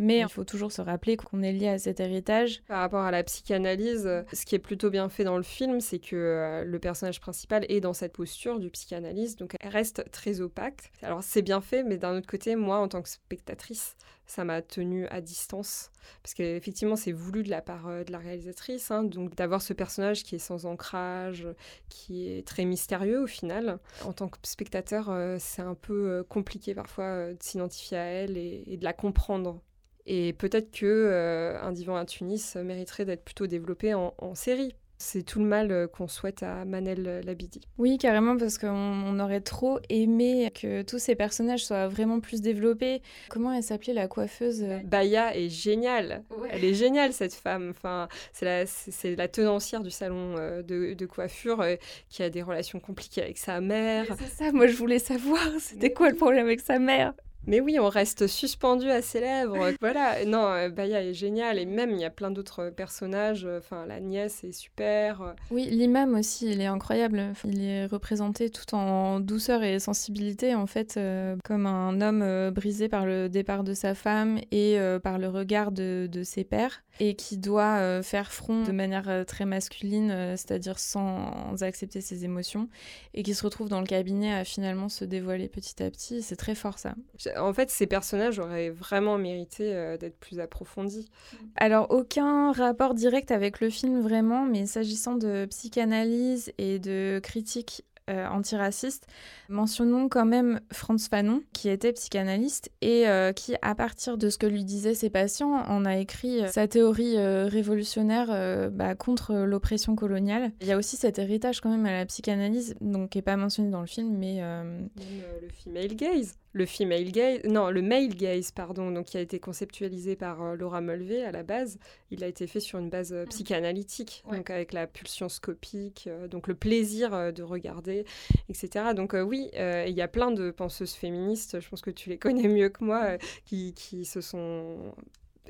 mais il faut toujours se rappeler qu'on est lié à cet héritage. Par rapport à la psychanalyse, ce qui est plutôt bien fait dans le film, c'est que euh, le personnage principal est dans cette posture du psychanalyste, donc elle reste très opaque. Alors c'est bien fait, mais d'un autre côté, moi, en tant que spectatrice, ça m'a tenu à distance. Parce qu'effectivement, c'est voulu de la part euh, de la réalisatrice, hein, donc d'avoir ce personnage qui est sans ancrage, qui est très mystérieux au final. En tant que spectateur, euh, c'est un peu compliqué parfois de s'identifier à elle et de la comprendre. Et peut-être que euh, Un divan à Tunis mériterait d'être plutôt développé en, série. C'est tout le mal euh, qu'on souhaite à Manel Labidi. Oui, carrément, parce qu'on aurait trop aimé que tous ces personnages soient vraiment plus développés. Comment elle s'appelait la coiffeuse Baya est géniale. Elle est géniale, cette femme. Enfin, c'est la, c'est la tenancière du salon euh, de, coiffure qui a des relations compliquées avec sa mère. C'est ça, moi je voulais savoir, c'était quoi le problème avec sa mère? Mais oui, on reste suspendu à ses lèvres. voilà, non, euh, Baya est génial. Et même, il y a plein d'autres personnages. Enfin, la nièce est super. Oui, l'imam aussi, il est incroyable. Il est représenté tout en douceur et sensibilité, en fait, euh, comme un homme euh, brisé par le départ de sa femme et par le regard de, de, ses pères, et qui doit faire front de manière très masculine, c'est-à-dire sans accepter ses émotions, et qui se retrouve dans le cabinet à finalement se dévoiler petit à petit. C'est très fort, ça en fait, ces personnages auraient vraiment mérité euh, d'être plus approfondis. Alors, aucun rapport direct avec le film vraiment, mais s'agissant de psychanalyse et de critique euh, antiraciste, mentionnons quand même Franz Fanon, qui était psychanalyste et euh, qui, à partir de ce que lui disaient ses patients, en a écrit sa théorie révolutionnaire bah, contre l'oppression coloniale. Il y a aussi cet héritage quand même à la psychanalyse, donc qui n'est pas mentionné dans le film, mais... Le female gaze le female gaze, non, le male gaze, pardon, donc qui a été conceptualisé par euh, Laura Mulvey à la base, il a été fait sur une base euh, psychanalytique, donc avec la pulsion scopique, euh, donc le plaisir de regarder, etc. Donc oui, il y a plein de penseuses féministes, je pense que tu les connais mieux que moi, qui, qui se sont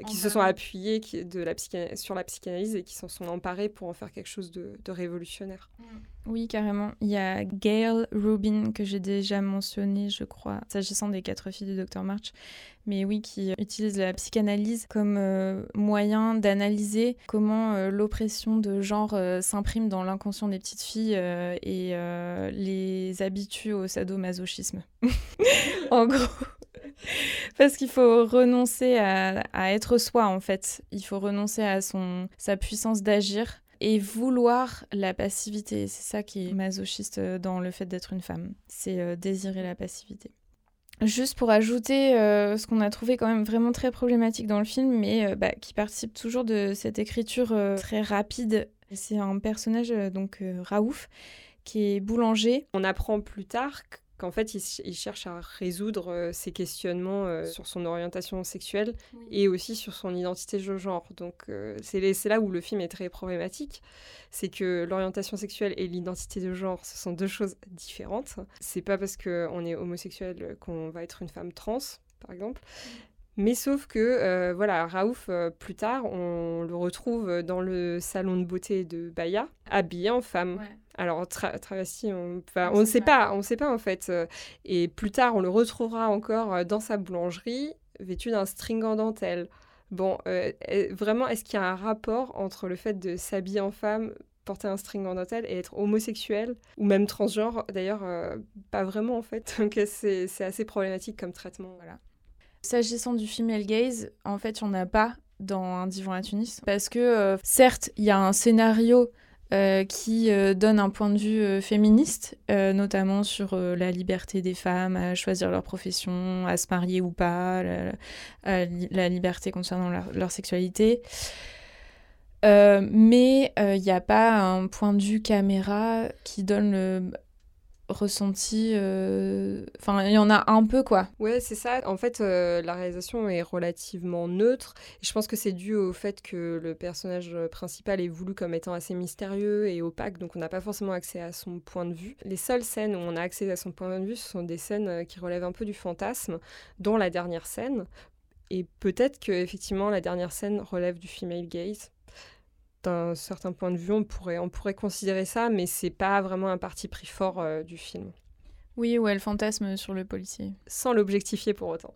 qui se sont appuyés de la sur la psychanalyse et qui s'en sont emparés pour en faire quelque chose de, révolutionnaire. Mm. Oui, carrément. Il y a Gail Rubin, que j'ai déjà mentionné, je crois, s'agissant des quatre filles du Dr. March, mais oui, qui utilise la psychanalyse comme euh, moyen d'analyser comment euh, l'oppression de genre euh, s'imprime dans l'inconscient des petites filles et les habitue au sadomasochisme. en gros. Parce qu'il faut renoncer à, être soi, en fait. Il faut renoncer à son, sa puissance d'agir et vouloir la passivité. C'est ça qui est masochiste dans le fait d'être une femme. C'est euh, désirer la passivité. Juste pour ajouter euh, ce qu'on a trouvé quand même vraiment très problématique dans le film, mais euh, bah, qui participe toujours de cette écriture très rapide. C'est un personnage, donc Raouf, qui est boulanger. On apprend plus tard qu'en fait, il, cherche à résoudre ses questionnements sur son orientation sexuelle et aussi sur son identité de genre. Donc, c'est là où le film est très problématique. C'est que l'orientation sexuelle et l'identité de genre, ce sont deux choses différentes. C'est pas parce qu'on est homosexuel qu'on va être une femme trans, par exemple. Mais sauf que, euh, voilà, Raouf, euh, plus tard, on le retrouve dans le salon de beauté de Baya, habillé en femme. Alors, travesti, on ne sait pas, on ne sait pas en fait. Et plus tard, on le retrouvera encore dans sa boulangerie, vêtu d'un string en dentelle. Bon, euh, vraiment, est-ce qu'il y a un rapport entre le fait de s'habiller en femme, porter un string en dentelle et être homosexuel ou même transgenre? D'ailleurs, pas vraiment en fait. Donc, c'est assez problématique comme traitement. Voilà. S'agissant du female gaze, en fait, il n'y en a pas dans Un divan à Tunis. Parce que, euh, certes, il y a un scénario euh, qui euh, donne un point de vue féministe, notamment sur la liberté des femmes à choisir leur profession, à se marier ou pas, la, liberté concernant leur sexualité. mais il n'y a pas un point de vue caméra qui donne le, ressenti. Euh, enfin, il y en a un peu, quoi. Ouais, c'est ça. En fait, euh, la réalisation est relativement neutre. Et je pense que c'est dû au fait que le personnage principal est voulu comme étant assez mystérieux et opaque, donc on n'a pas forcément accès à son point de vue. Les seules scènes où on a accès à son point de vue, sont des scènes euh, qui relèvent un peu du fantasme, dont la dernière scène. Et peut-être que effectivement la dernière scène relève du female gaze, d'un certain point de vue, on pourrait, on pourrait considérer ça, mais c'est pas vraiment un parti pris fort euh, du film. Oui, ou elle fantasme sur le policier. Sans l'objectifier pour autant.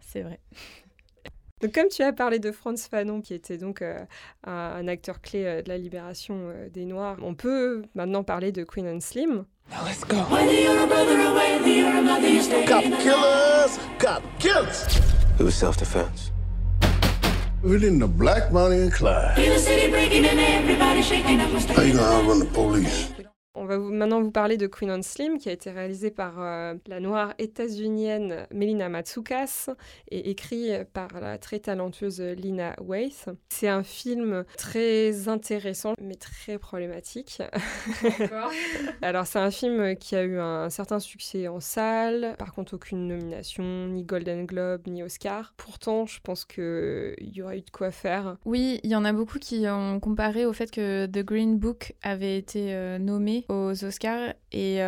C'est vrai. Donc, comme tu as parlé de Franz Fanon, qui était donc euh, un, acteur clé euh, de la libération des Noirs, on peut maintenant parler de Queen and Slim. Now let's go. Cop killers, cop killers. It was self-defense. Within the Black Bonnie and Clyde. In the city breaking and everybody shaking up. How you gonna outrun the police? On va maintenant vous parler de Queen on Slim, qui a été réalisé par euh, la noire états-unienne Melina Matsoukas et écrit par la très talentueuse Lina Waith. C'est un film très intéressant, mais très problématique. Alors, c'est un film qui a eu un certain succès en salle, par contre, aucune nomination, ni Golden Globe, ni Oscar. Pourtant, je pense qu'il y aurait eu de quoi faire. Oui, il y en a beaucoup qui ont comparé au fait que The Green Book avait été euh, nommé aux Oscars et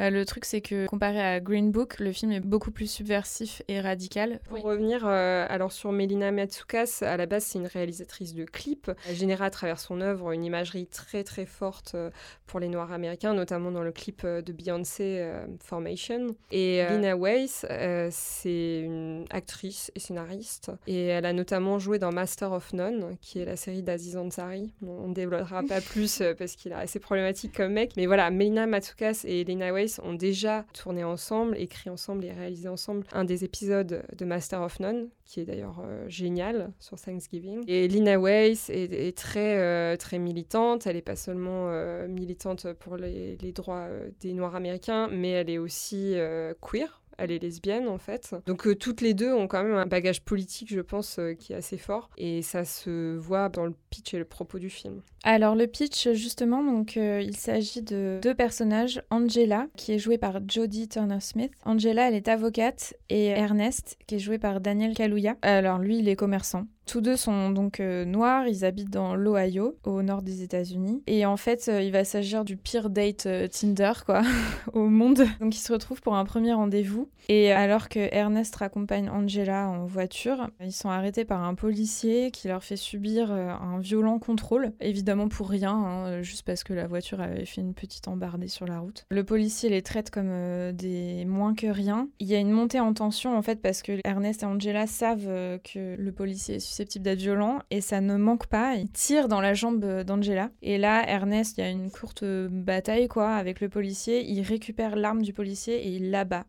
euh, bah, le truc, c'est que comparé à Green Book, le film est beaucoup plus subversif et radical. Pour revenir euh, alors sur Melina Matsoukas, à la base, c'est une réalisatrice de clips. Elle génère à travers son œuvre une imagerie très très forte euh, pour les Noirs américains, notamment dans le clip de Beyoncé Formation. Et Lina Weiss, c'est une actrice et scénariste. Et elle a notamment joué dans Master of None, qui est la série d'Aziz Ansari. on ne développera pas plus parce qu'il est assez problématique comme mec. Mais voilà, Melina Matsoukas et Lina Weiss ont déjà tourné ensemble, écrit ensemble et réalisé ensemble un des épisodes de Master of None, qui est d'ailleurs euh, génial sur Thanksgiving. Et Lina Weiss est, très, euh, très militante. Elle n'est pas seulement euh, militante pour les, les droits des Noirs américains, mais elle est aussi queer elle est lesbienne en fait. Donc euh, toutes les deux ont quand même un bagage politique, je pense, euh, qui est assez fort. Et ça se voit dans le pitch et le propos du film. Alors le pitch, justement, donc euh, il s'agit de deux personnages. Angela, qui est jouée par Jodie Turner-Smith. Angela, elle est avocate. Et Ernest, qui est joué par Daniel Kaluuya. Alors lui, il est commerçant. Tous deux sont donc euh, noirs, ils habitent dans l'Ohio, au nord des États-Unis. Et en fait, euh, il va s'agir du pire date euh, Tinder, quoi, au monde. Donc ils se retrouvent pour un premier rendez-vous. Et alors que Ernest raccompagne Angela en voiture, ils sont arrêtés par un policier qui leur fait subir un violent contrôle. Évidemment pour rien, hein, juste parce que la voiture avait fait une petite embardée sur la route. Le policier les traite comme des moins que rien. Il y a une montée en tension, en fait, parce que Ernest et Angela savent que le policier est susceptible d'être violent et ça ne manque pas. Il tire dans la jambe d'Angela. Et là, Ernest, il y a une courte bataille quoi avec le policier. Il récupère l'arme du policier et il l'abat.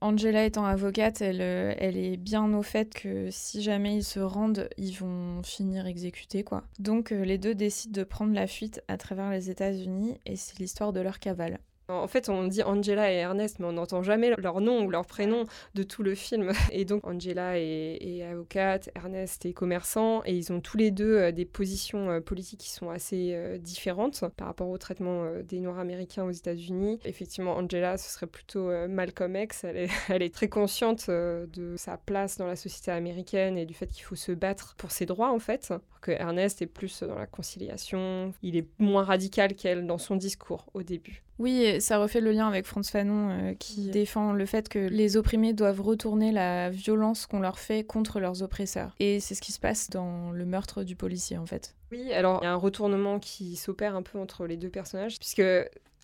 Angela étant avocate, elle, elle, est bien au fait que si jamais ils se rendent, ils vont finir exécutés, quoi. Donc euh, les deux décident de prendre la fuite à travers les États-Unis et c'est l'histoire de leur cavale. En fait, on dit Angela et Ernest, mais on n'entend jamais leur nom ou leur prénom de tout le film. Et donc, Angela est, avocate, Ernest est commerçant, et ils ont tous les deux euh, des positions euh, politiques qui sont assez euh, différentes par rapport au traitement des Noirs américains aux États-Unis. Effectivement, Angela, ce serait plutôt Malcolm X. Elle est, elle est très consciente de sa place dans la société américaine et du fait qu'il faut se battre pour ses droits, en fait. que Ernest est plus dans la conciliation. Il est moins radical qu'elle dans son discours au début. Oui, ça refait le lien avec Franz Fanon euh, qui défend le fait que les opprimés doivent retourner la violence qu'on leur fait contre leurs oppresseurs. Et c'est ce qui se passe dans le meurtre du policier en fait. Oui, alors il y a un retournement qui s'opère un peu entre les deux personnages, puisque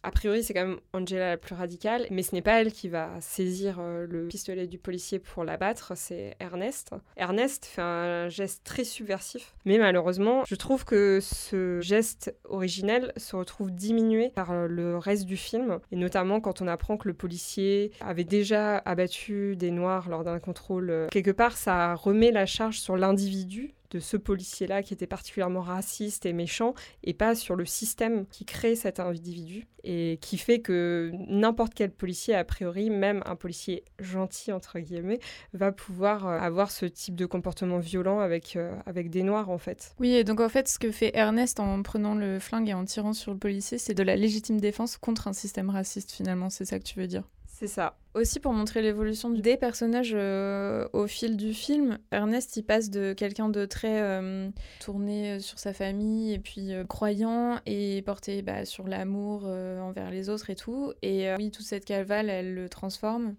a priori, c'est quand même Angela la plus radicale, mais ce n'est pas elle qui va saisir euh, le pistolet du policier pour l'abattre, c'est Ernest. Ernest fait un geste très subversif, mais malheureusement, je trouve que ce geste originel se retrouve diminué par le reste du film, et notamment quand on apprend que le policier avait déjà abattu des Noirs lors d'un contrôle. Quelque part, ça remet la charge sur l'individu de ce policier-là qui était particulièrement raciste et méchant, et pas sur le système qui crée cet individu, et qui fait que n'importe quel policier, a priori, même un policier gentil, entre guillemets, va pouvoir euh, avoir ce type de comportement violent avec, euh, avec des noirs, en fait. Oui, et donc en fait, ce que fait Ernest en prenant le flingue et en tirant sur le policier, c'est de la légitime défense contre un système raciste, finalement, c'est ça que tu veux dire? C'est ça. Aussi pour montrer l'évolution des personnages euh, au fil du film, Ernest il passe de quelqu'un de très euh, tourné sur sa famille et puis euh, croyant et porté bah, sur l'amour envers les autres et tout. Et oui, toute cette cavale, elle le transforme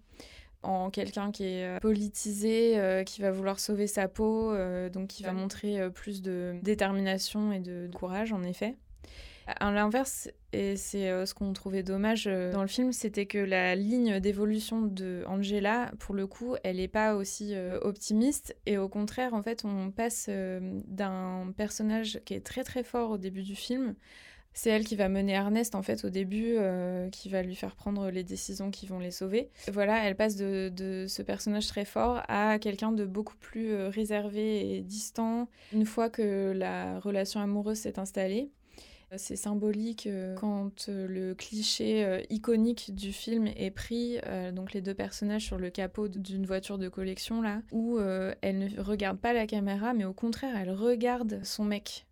en quelqu'un qui est politisé, qui va vouloir sauver sa peau, donc qui va montrer plus de détermination et de courage en effet. À l'inverse, et c'est euh, ce qu'on trouvait dommage euh, dans le film, c'était que la ligne d'évolution de Angela, pour le coup, elle n'est pas aussi euh, optimiste. Et au contraire, en fait, on passe d'un personnage qui est très très fort au début du film. C'est elle qui va mener Ernest en fait au début, qui va lui faire prendre les décisions qui vont les sauver. Voilà, elle passe de, de ce personnage très fort à quelqu'un de beaucoup plus réservé et distant une fois que la relation amoureuse s'est installée. C'est symbolique euh, quand euh, le cliché euh, iconique du film est pris, donc les deux personnages sur le capot d'une voiture de collection là, où elle ne regarde pas la caméra, mais au contraire, elle regarde son mec.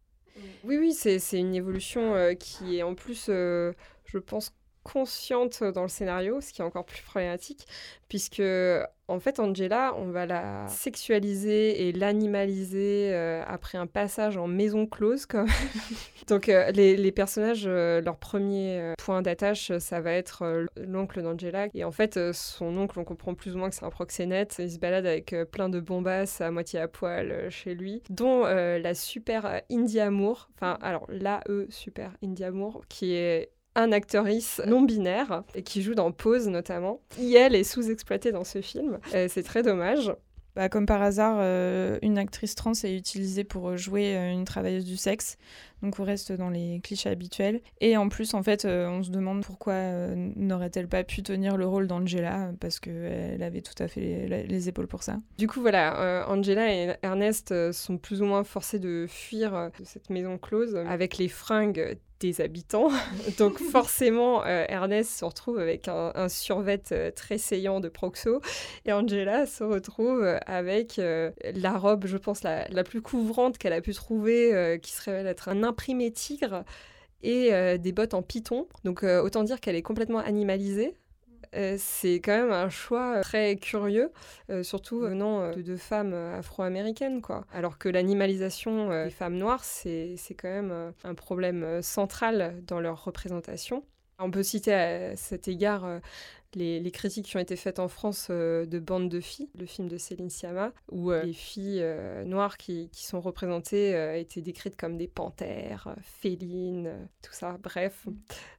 Oui, oui, c'est une évolution qui est en plus, je pense, consciente dans le scénario, ce qui est encore plus problématique, puisque en fait Angela, on va la sexualiser et l'animaliser euh, après un passage en maison close. Donc euh, les, personnages, euh, leur premier point d'attache, ça va être l'oncle d'Angela. Et en fait, son oncle, on comprend plus ou moins que c'est un proxénète. Il se balade avec plein de bombasses à moitié à poil chez lui, dont la super Indie Amour, enfin alors la E super Indie Amour, qui est un actrice non binaire et qui joue dans Pose notamment. elle est sous-exploitée dans ce film. c'est très dommage. Bah, comme par hasard, euh, une actrice trans est utilisée pour jouer euh, une travailleuse du sexe. Donc on reste dans les clichés habituels. Et en plus, en fait, euh, on se demande pourquoi n'aurait-elle pas pu tenir le rôle d'Angela, parce qu'elle avait tout à fait les, les, épaules pour ça. Du coup, voilà, Angela et Ernest sont plus ou moins forcés de fuir de cette maison close avec les fringues des habitants. Donc forcément, euh, Ernest se retrouve avec un, survêt euh, très saillant de Proxo et Angela se retrouve euh, avec la robe, je pense, la, la plus couvrante qu'elle a pu trouver, qui se révèle être un imprimé tigre et des bottes en python. Donc autant dire qu'elle est complètement animalisée. Euh, c'est quand même un choix très curieux, euh, surtout venant euh, de deux femmes afro-américaines, quoi. Alors que l'animalisation des femmes noires, c'est quand même un problème central dans leur représentation. On peut citer à cet égard les, critiques qui ont été faites en France euh, de Bande de filles, le film de Céline Sciamma, où euh, les filles euh, noires qui, sont représentées étaient décrites comme des panthères, félines, tout ça, bref.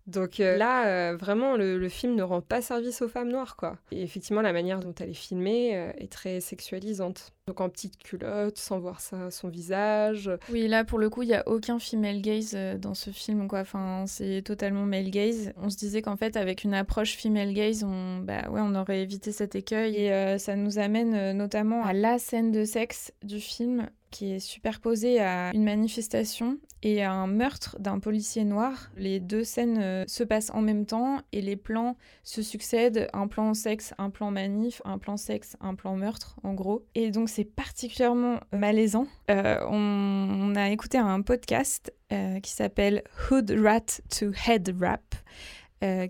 Donc là, vraiment, le, film ne rend pas service aux femmes noires, quoi. Et effectivement, la manière dont elle est filmée est très sexualisante. Donc en petite culotte, sans voir ça, son visage. Oui, là pour le coup, il n'y a aucun female gaze dans ce film, quoi. Enfin, c'est totalement male gaze. On se disait qu'en fait, avec une approche female gaze, ont, bah ouais, on aurait évité cet écueil. Et ça nous amène notamment à la scène de sexe du film qui est superposée à une manifestation et à un meurtre d'un policier noir. Les deux scènes euh, se passent en même temps et les plans se succèdent. Un plan sexe, un plan manif, un plan sexe, un plan meurtre, en gros. Et donc c'est particulièrement malaisant. Euh, on, a écouté un podcast euh, qui s'appelle Hood Rat to Head Rap.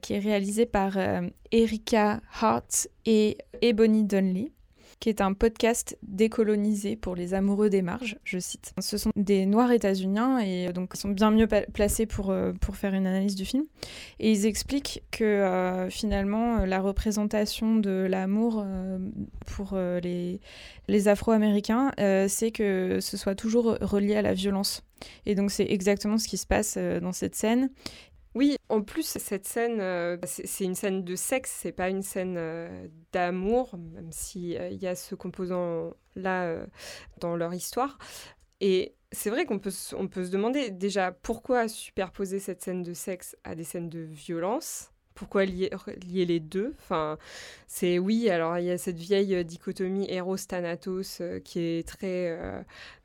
Qui est réalisé par Erika Hart et Ebony Dunley qui est un podcast décolonisé pour les amoureux des marges, je cite. Ce sont des Noirs états-uniens et euh, donc sont bien mieux placés pour, euh, pour faire une analyse du film. Et ils expliquent que euh, finalement la représentation de l'amour pour les, les Afro-Américains, c'est que ce soit toujours relié à la violence. Et donc c'est exactement ce qui se passe dans cette scène. Oui, en plus, cette scène, euh, c'est une scène de sexe, c'est pas une scène euh, d'amour, même s'il euh, y a ce composant-là dans leur histoire. Et c'est vrai qu'on on peut se demander déjà pourquoi superposer cette scène de sexe à des scènes de violence? Pourquoi lier, lier, les deux Enfin, c'est oui. Alors il y a cette vieille dichotomie héros-thanatos qui est très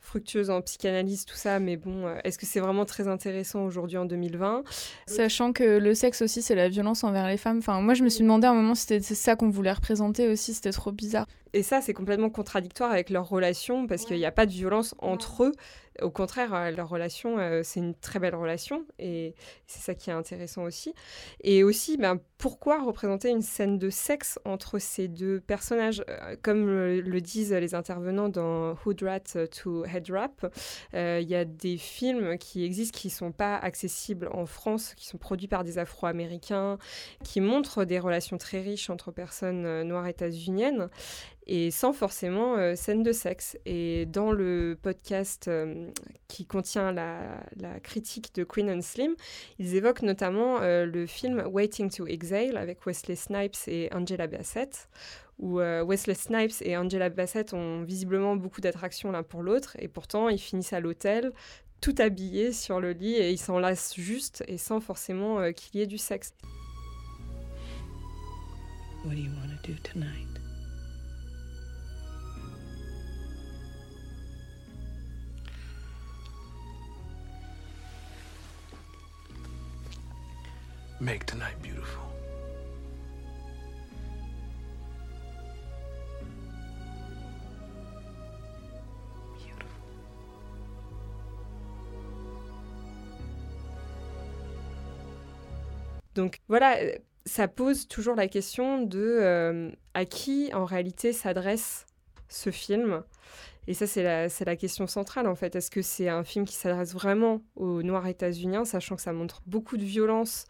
fructueuse en psychanalyse, tout ça, mais bon, euh, est-ce que c'est vraiment très intéressant aujourd'hui en 2020 Sachant que le sexe aussi, c'est la violence envers les femmes. Enfin, moi, je me suis demandé à un moment si c'était ça qu'on voulait représenter aussi, c'était trop bizarre. Et ça, c'est complètement contradictoire avec leur relation, parce qu'il n'y a pas de violence entre eux. Au contraire, euh, leur relation, euh, c'est une très belle relation, et c'est ça qui est intéressant aussi. Et aussi, ben, pourquoi représenter une scène de sexe entre ces deux personnages? Comme le, disent les intervenants dans Hood Rat to Rap. Euh, il y a des films qui existent qui ne sont pas accessibles en France, qui sont produits par des Afro-Américains, qui montrent des relations très riches entre personnes euh, noires états-uniennes et sans forcément euh, scène de sexe. Et dans le podcast qui contient la, critique de Queen and Slim, ils évoquent notamment le film Waiting to Exhale avec Wesley Snipes et Angela Bassett, où euh, Wesley Snipes et Angela Bassett ont visiblement beaucoup d'attraction l'un pour l'autre, et pourtant ils finissent à l'hôtel, tout habillés sur le lit, et ils s'enlacent juste et sans forcément euh, qu'il y ait du sexe. What do you want to do tonight? Make tonight beautiful. Donc voilà, ça pose toujours la question de euh, à qui en réalité s'adresse ce film. Et ça, c'est la, question centrale en fait. Est-ce que c'est un film qui s'adresse vraiment aux Noirs états-uniens, sachant que ça montre beaucoup de violence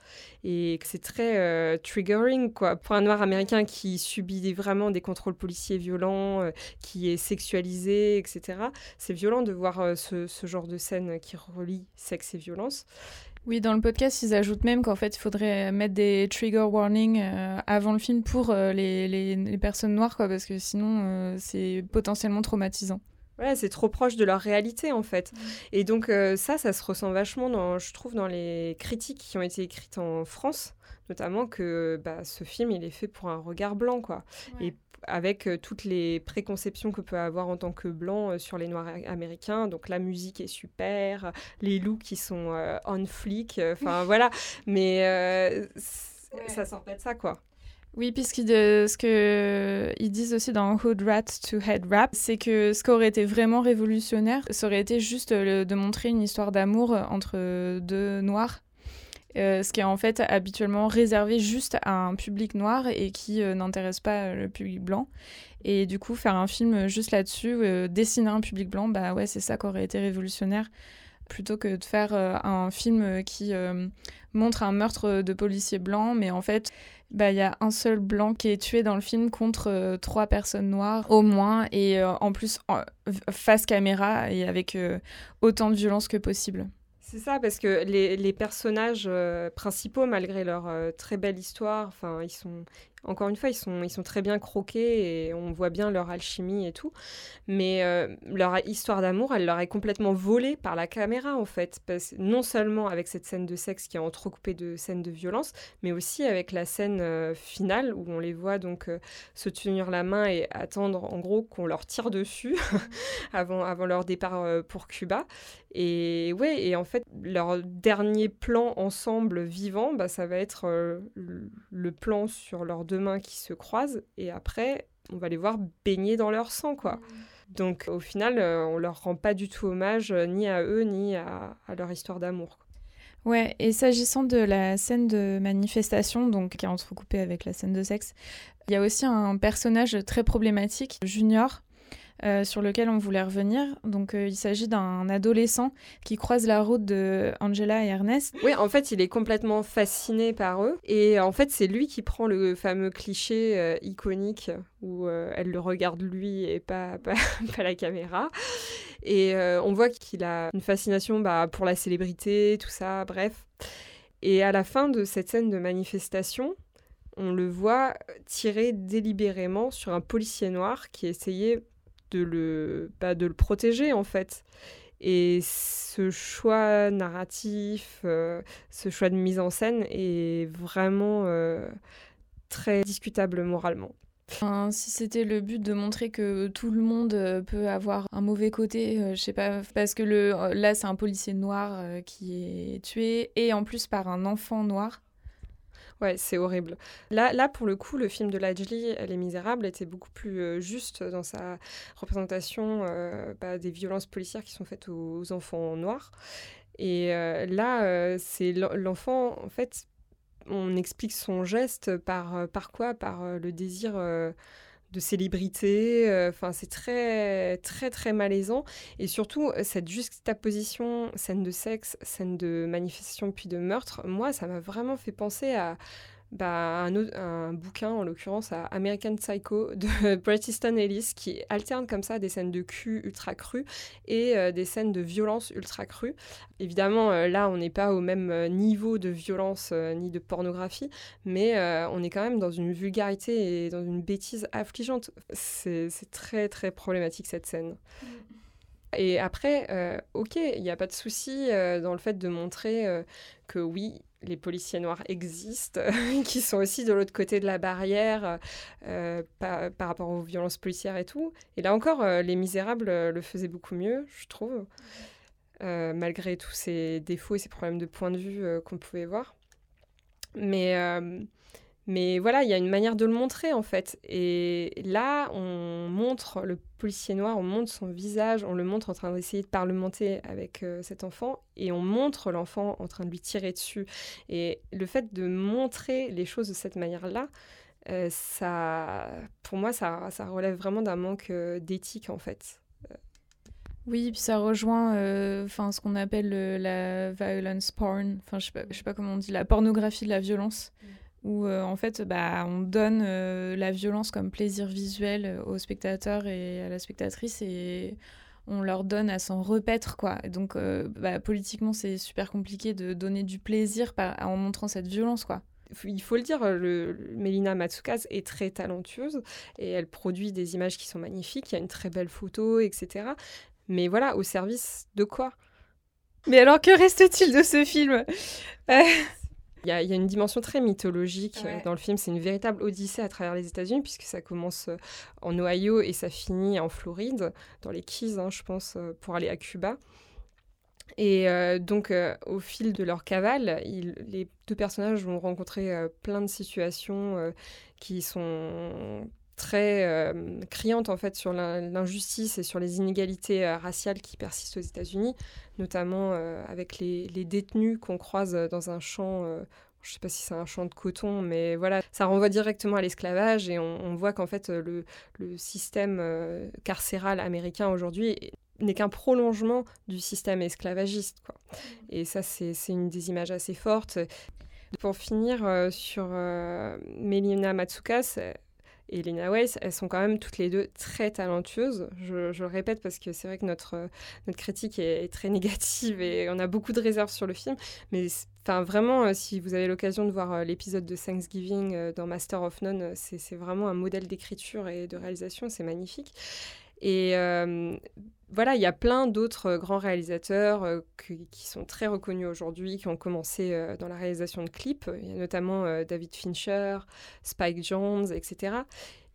et que c'est très euh, triggering quoi. Pour un Noir américain qui subit vraiment des contrôles policiers violents, qui est sexualisé, etc., c'est violent de voir ce, ce, genre de scène qui relie sexe et violence. Oui, dans le podcast, ils ajoutent même qu'en fait, il faudrait mettre des trigger warnings euh, avant le film pour euh, les, les, personnes noires, quoi, parce que sinon, euh, c'est potentiellement traumatisant. Voilà, c'est trop proche de leur réalité, en fait. Et donc, ça, ça se ressent vachement, dans, je trouve, dans les critiques qui ont été écrites en France, notamment que bah, ce film, il est fait pour un regard blanc, quoi. Et avec euh, toutes les préconceptions que peut avoir en tant que blanc euh, sur les noirs américains. Donc la musique est super, les looks qui sont euh, on flic, enfin voilà. Mais ça sort pas de ça, quoi. Oui, puisqu'ils ce que ils disent aussi dans Hood Rat to Head Rap, c'est que ce qui aurait été vraiment révolutionnaire, ça aurait été juste de montrer une histoire d'amour entre deux noirs euh, ce qui est en fait habituellement réservé juste à un public noir et qui euh, n'intéresse pas le public blanc. Et du coup, faire un film juste là-dessus, euh, dessiner un public blanc, bah ouais, c'est ça qui aurait été révolutionnaire plutôt que de faire un film qui montre un meurtre de policiers blancs, mais en fait, bah, il y a un seul blanc qui est tué dans le film contre trois personnes noires au moins, et en plus face caméra et avec autant de violence que possible. C'est ça, parce que les, personnages euh, principaux, malgré leur euh, très belle histoire, enfin, ils sont, encore une fois, ils sont, ils sont très bien croqués et on voit bien leur alchimie et tout. Mais euh, leur histoire d'amour, elle leur est complètement volée par la caméra, en fait. Parce, non seulement avec cette scène de sexe qui est entrecoupée de scènes de violence, mais aussi avec la scène euh, finale où on les voit donc euh, se tenir la main et attendre, en gros, qu'on leur tire dessus avant, avant leur départ pour Cuba. Et ouais, et en fait, leur dernier plan ensemble vivant, bah, ça va être le plan sur leurs deux mains qui se croisent et après, on va les voir baigner dans leur sang, quoi. Mm. Donc au final, euh, on leur rend pas du tout hommage euh, ni à eux ni à, leur histoire d'amour. Ouais, et s'agissant de la scène de manifestation, donc qui est entrecoupée avec la scène de sexe, il y a aussi un personnage très problématique, Junior, euh, sur lequel on voulait revenir. Donc, euh, il s'agit d'un adolescent qui croise la route de Angela et Ernest. Oui, en fait, il est complètement fasciné par eux. Et en fait, c'est lui qui prend le fameux cliché euh, iconique où elle le regarde lui et pas, pas, la caméra. Et on voit qu'il a une fascination bah, pour la célébrité, tout ça, bref. Et à la fin de cette scène de manifestation, on le voit tirer délibérément sur un policier noir qui essayait de le, pas de le protéger en fait. Et ce choix narratif, euh, ce choix de mise en scène est vraiment euh, très discutable moralement. si c'était le but de montrer que tout le monde euh, peut avoir un mauvais côté, je sais pas, parce que le, là c'est un policier noir qui est tué et en plus par un enfant noir. Ouais, c'est horrible. Là, là, pour le coup, le film de Lajli, Les Misérables, était beaucoup plus euh, juste dans sa représentation euh, bah, des violences policières qui sont faites aux, enfants noirs. Et euh, là, c'est l'enfant, en fait, on explique son geste par, par quoi? Par le désir de célébrité. Euh, enfin, c'est très, très, très malaisant. Et surtout, cette juxtaposition, scène de sexe, scène de manifestation puis de meurtre, moi, ça m'a vraiment fait penser à bah, un, bouquin, en l'occurrence à American Psycho de Bret Easton Ellis, qui alterne comme ça des scènes de cul ultra crues et euh, des scènes de violence ultra crues. Évidemment, euh, là, on n'est pas au même euh, niveau de violence ni de pornographie, mais on est quand même dans une vulgarité et dans une bêtise affligeante. C'est très, très problématique cette scène. Mm. Et après, ok, il n'y a pas de souci dans le fait de montrer que oui, les policiers noirs existent, qui sont aussi de l'autre côté de la barrière euh, par, rapport aux violences policières et tout. Et là encore, euh, Les Misérables euh, le faisaient beaucoup mieux, je trouve, malgré tous ces défauts et ces problèmes de point de vue qu'on pouvait voir. Mais mais voilà, il y a une manière de le montrer en fait. Et là, on montre le policier noir, on montre son visage, on le montre en train d'essayer de parlementer avec euh, cet enfant et on montre l'enfant en train de lui tirer dessus. Et le fait de montrer les choses de cette manière-là, euh, ça, pour moi, ça, ça relève vraiment d'un manque euh, d'éthique en fait. Oui, puis ça rejoint enfin ce qu'on appelle la violence porn, enfin je sais, pas, sais pas comment on dit, la pornographie de la violence. Mm où euh, en fait bah, on donne euh, la violence comme plaisir visuel aux spectateurs et à la spectatrice et on leur donne à s'en repaître quoi. donc euh, bah, politiquement c'est super compliqué de donner du plaisir en montrant cette violence quoi. Il faut le dire, le, Melina Matsukas est très talentueuse et elle produit des images qui sont magnifiques, il y a une très belle photo, etc. Mais voilà, au service de quoi? Mais alors que reste-t-il de ce film? il y, a, une dimension très mythologique euh, dans le film. C'est une véritable odyssée à travers les États-Unis, puisque ça commence euh, en Ohio et ça finit en Floride, dans les Keys, hein, je pense, euh, pour aller à Cuba. Et donc, au fil de leur cavale, les deux personnages vont rencontrer plein de situations qui sont très criantes en fait sur l'injustice et sur les inégalités raciales qui persistent aux États-Unis, notamment avec les, détenus qu'on croise dans un champ je ne sais pas si c'est un champ de coton, mais voilà, ça renvoie directement à l'esclavage et on, voit qu'en fait le, système euh, carcéral américain aujourd'hui n'est qu'un prolongement du système esclavagiste. Et ça, c'est une des images assez fortes. Pour finir euh, sur euh, Melina Matsukas, et Lena Weiss, elles sont quand même toutes les deux très talentueuses. Je, le répète parce que c'est vrai que notre, notre critique est, très négative et on a beaucoup de réserves sur le film. Mais enfin, vraiment, si vous avez l'occasion de voir l'épisode de Thanksgiving dans Master of None, c'est vraiment un modèle d'écriture et de réalisation, c'est magnifique. Et euh, voilà, il y a plein d'autres grands réalisateurs euh, qui, sont très reconnus aujourd'hui, qui ont commencé euh, dans la réalisation de clips. Il y a notamment David Fincher, Spike Jones, etc.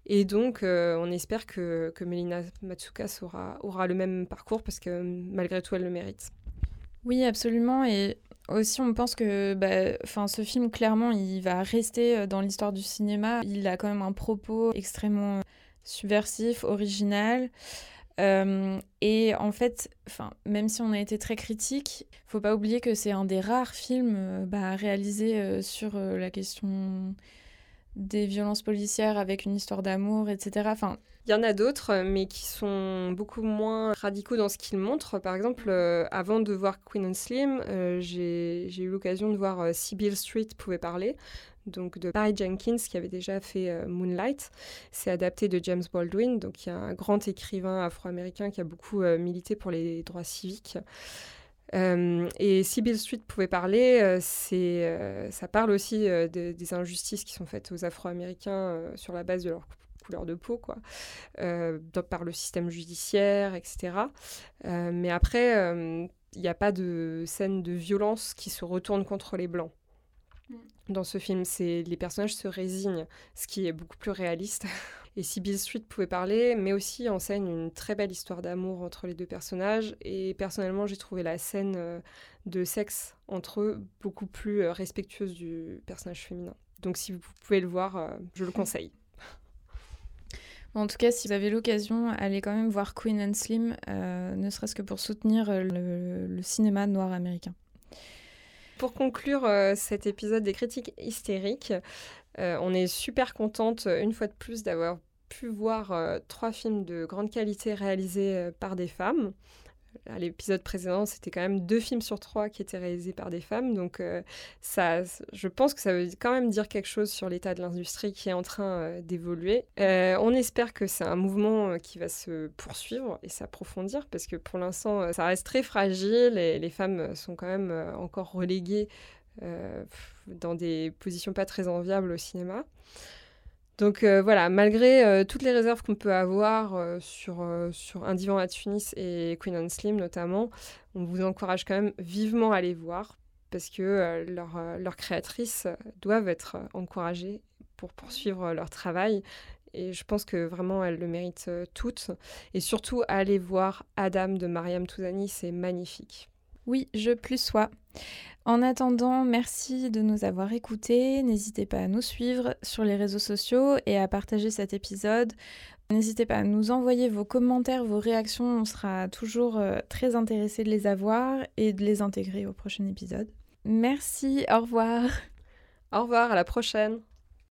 Et donc, on espère que, que Melina Matsoukas aura, aura le même parcours parce que malgré tout, elle le mérite. Oui, absolument. Et aussi, on pense que bah, ce film, clairement, il va rester dans l'histoire du cinéma. Il a quand même un propos extrêmement subversif, original. Euh, et en fait, même si on a été très critique, faut pas oublier que c'est un des rares films euh, bah, réalisés euh, sur la question des violences policières avec une histoire d'amour, etc. Enfin, il y en a d'autres, mais qui sont beaucoup moins radicaux dans ce qu'ils montrent. Par exemple, avant de voir Queen and Slim, j'ai eu l'occasion de voir Sibyl Street pouvait parler, donc de Barry Jenkins qui avait déjà fait euh, Moonlight. C'est adapté de James Baldwin, donc il y a un grand écrivain afro-américain qui a beaucoup euh, milité pour les droits civiques. Euh, et Sibyl Street pouvait parler, ça parle aussi des injustices qui sont faites aux Afro-Américains sur la base de leur couleur de peau, par le système judiciaire, etc. mais après, il n'y a pas de scène de violence qui se retourne contre les Blancs. Mm. Dans ce film, c'est les personnages se résignent, ce qui est beaucoup plus réaliste. Et Sibyl Street pouvait parler, mais aussi enseigne une très belle histoire d'amour entre les deux personnages. Et personnellement, j'ai trouvé la scène euh, de sexe entre eux beaucoup plus euh, respectueuse du personnage féminin. Donc si vous pouvez le voir, euh, je le conseille. En tout cas, si vous avez l'occasion, allez quand même voir Queen and Slim, ne serait-ce que pour soutenir le cinéma noir américain. Pour conclure euh, cet épisode des critiques hystériques, euh, on est super contente une fois de plus d'avoir pu voir euh, trois films de grande qualité réalisés par des femmes à l'épisode précédent, c'était quand même deux films sur trois qui étaient réalisés par des femmes. Donc, euh, ça, je pense que ça veut quand même dire quelque chose sur l'état de l'industrie qui est en train euh, d'évoluer. Euh, on espère que c'est un mouvement qui va se poursuivre et s'approfondir parce que pour l'instant, ça reste très fragile et les femmes sont quand même encore reléguées dans des positions pas très enviables au cinéma. Donc euh, voilà, malgré euh, toutes les réserves qu'on peut avoir euh, sur, sur Un divan à Tunis et Queen and Slim notamment, on vous encourage quand même vivement à les voir parce que leurs créatrices doivent être encouragées pour poursuivre leur travail. Et je pense que vraiment elles le méritent toutes. Et surtout, aller voir Adam de Mariam Touzani, c'est magnifique. Oui, je plus sois. En attendant, merci de nous avoir écoutés. N'hésitez pas à nous suivre sur les réseaux sociaux et à partager cet épisode. N'hésitez pas à nous envoyer vos commentaires, vos réactions. On sera toujours euh, très intéressés de les avoir et de les intégrer au prochain épisode. Merci, au revoir. Au revoir, à la prochaine.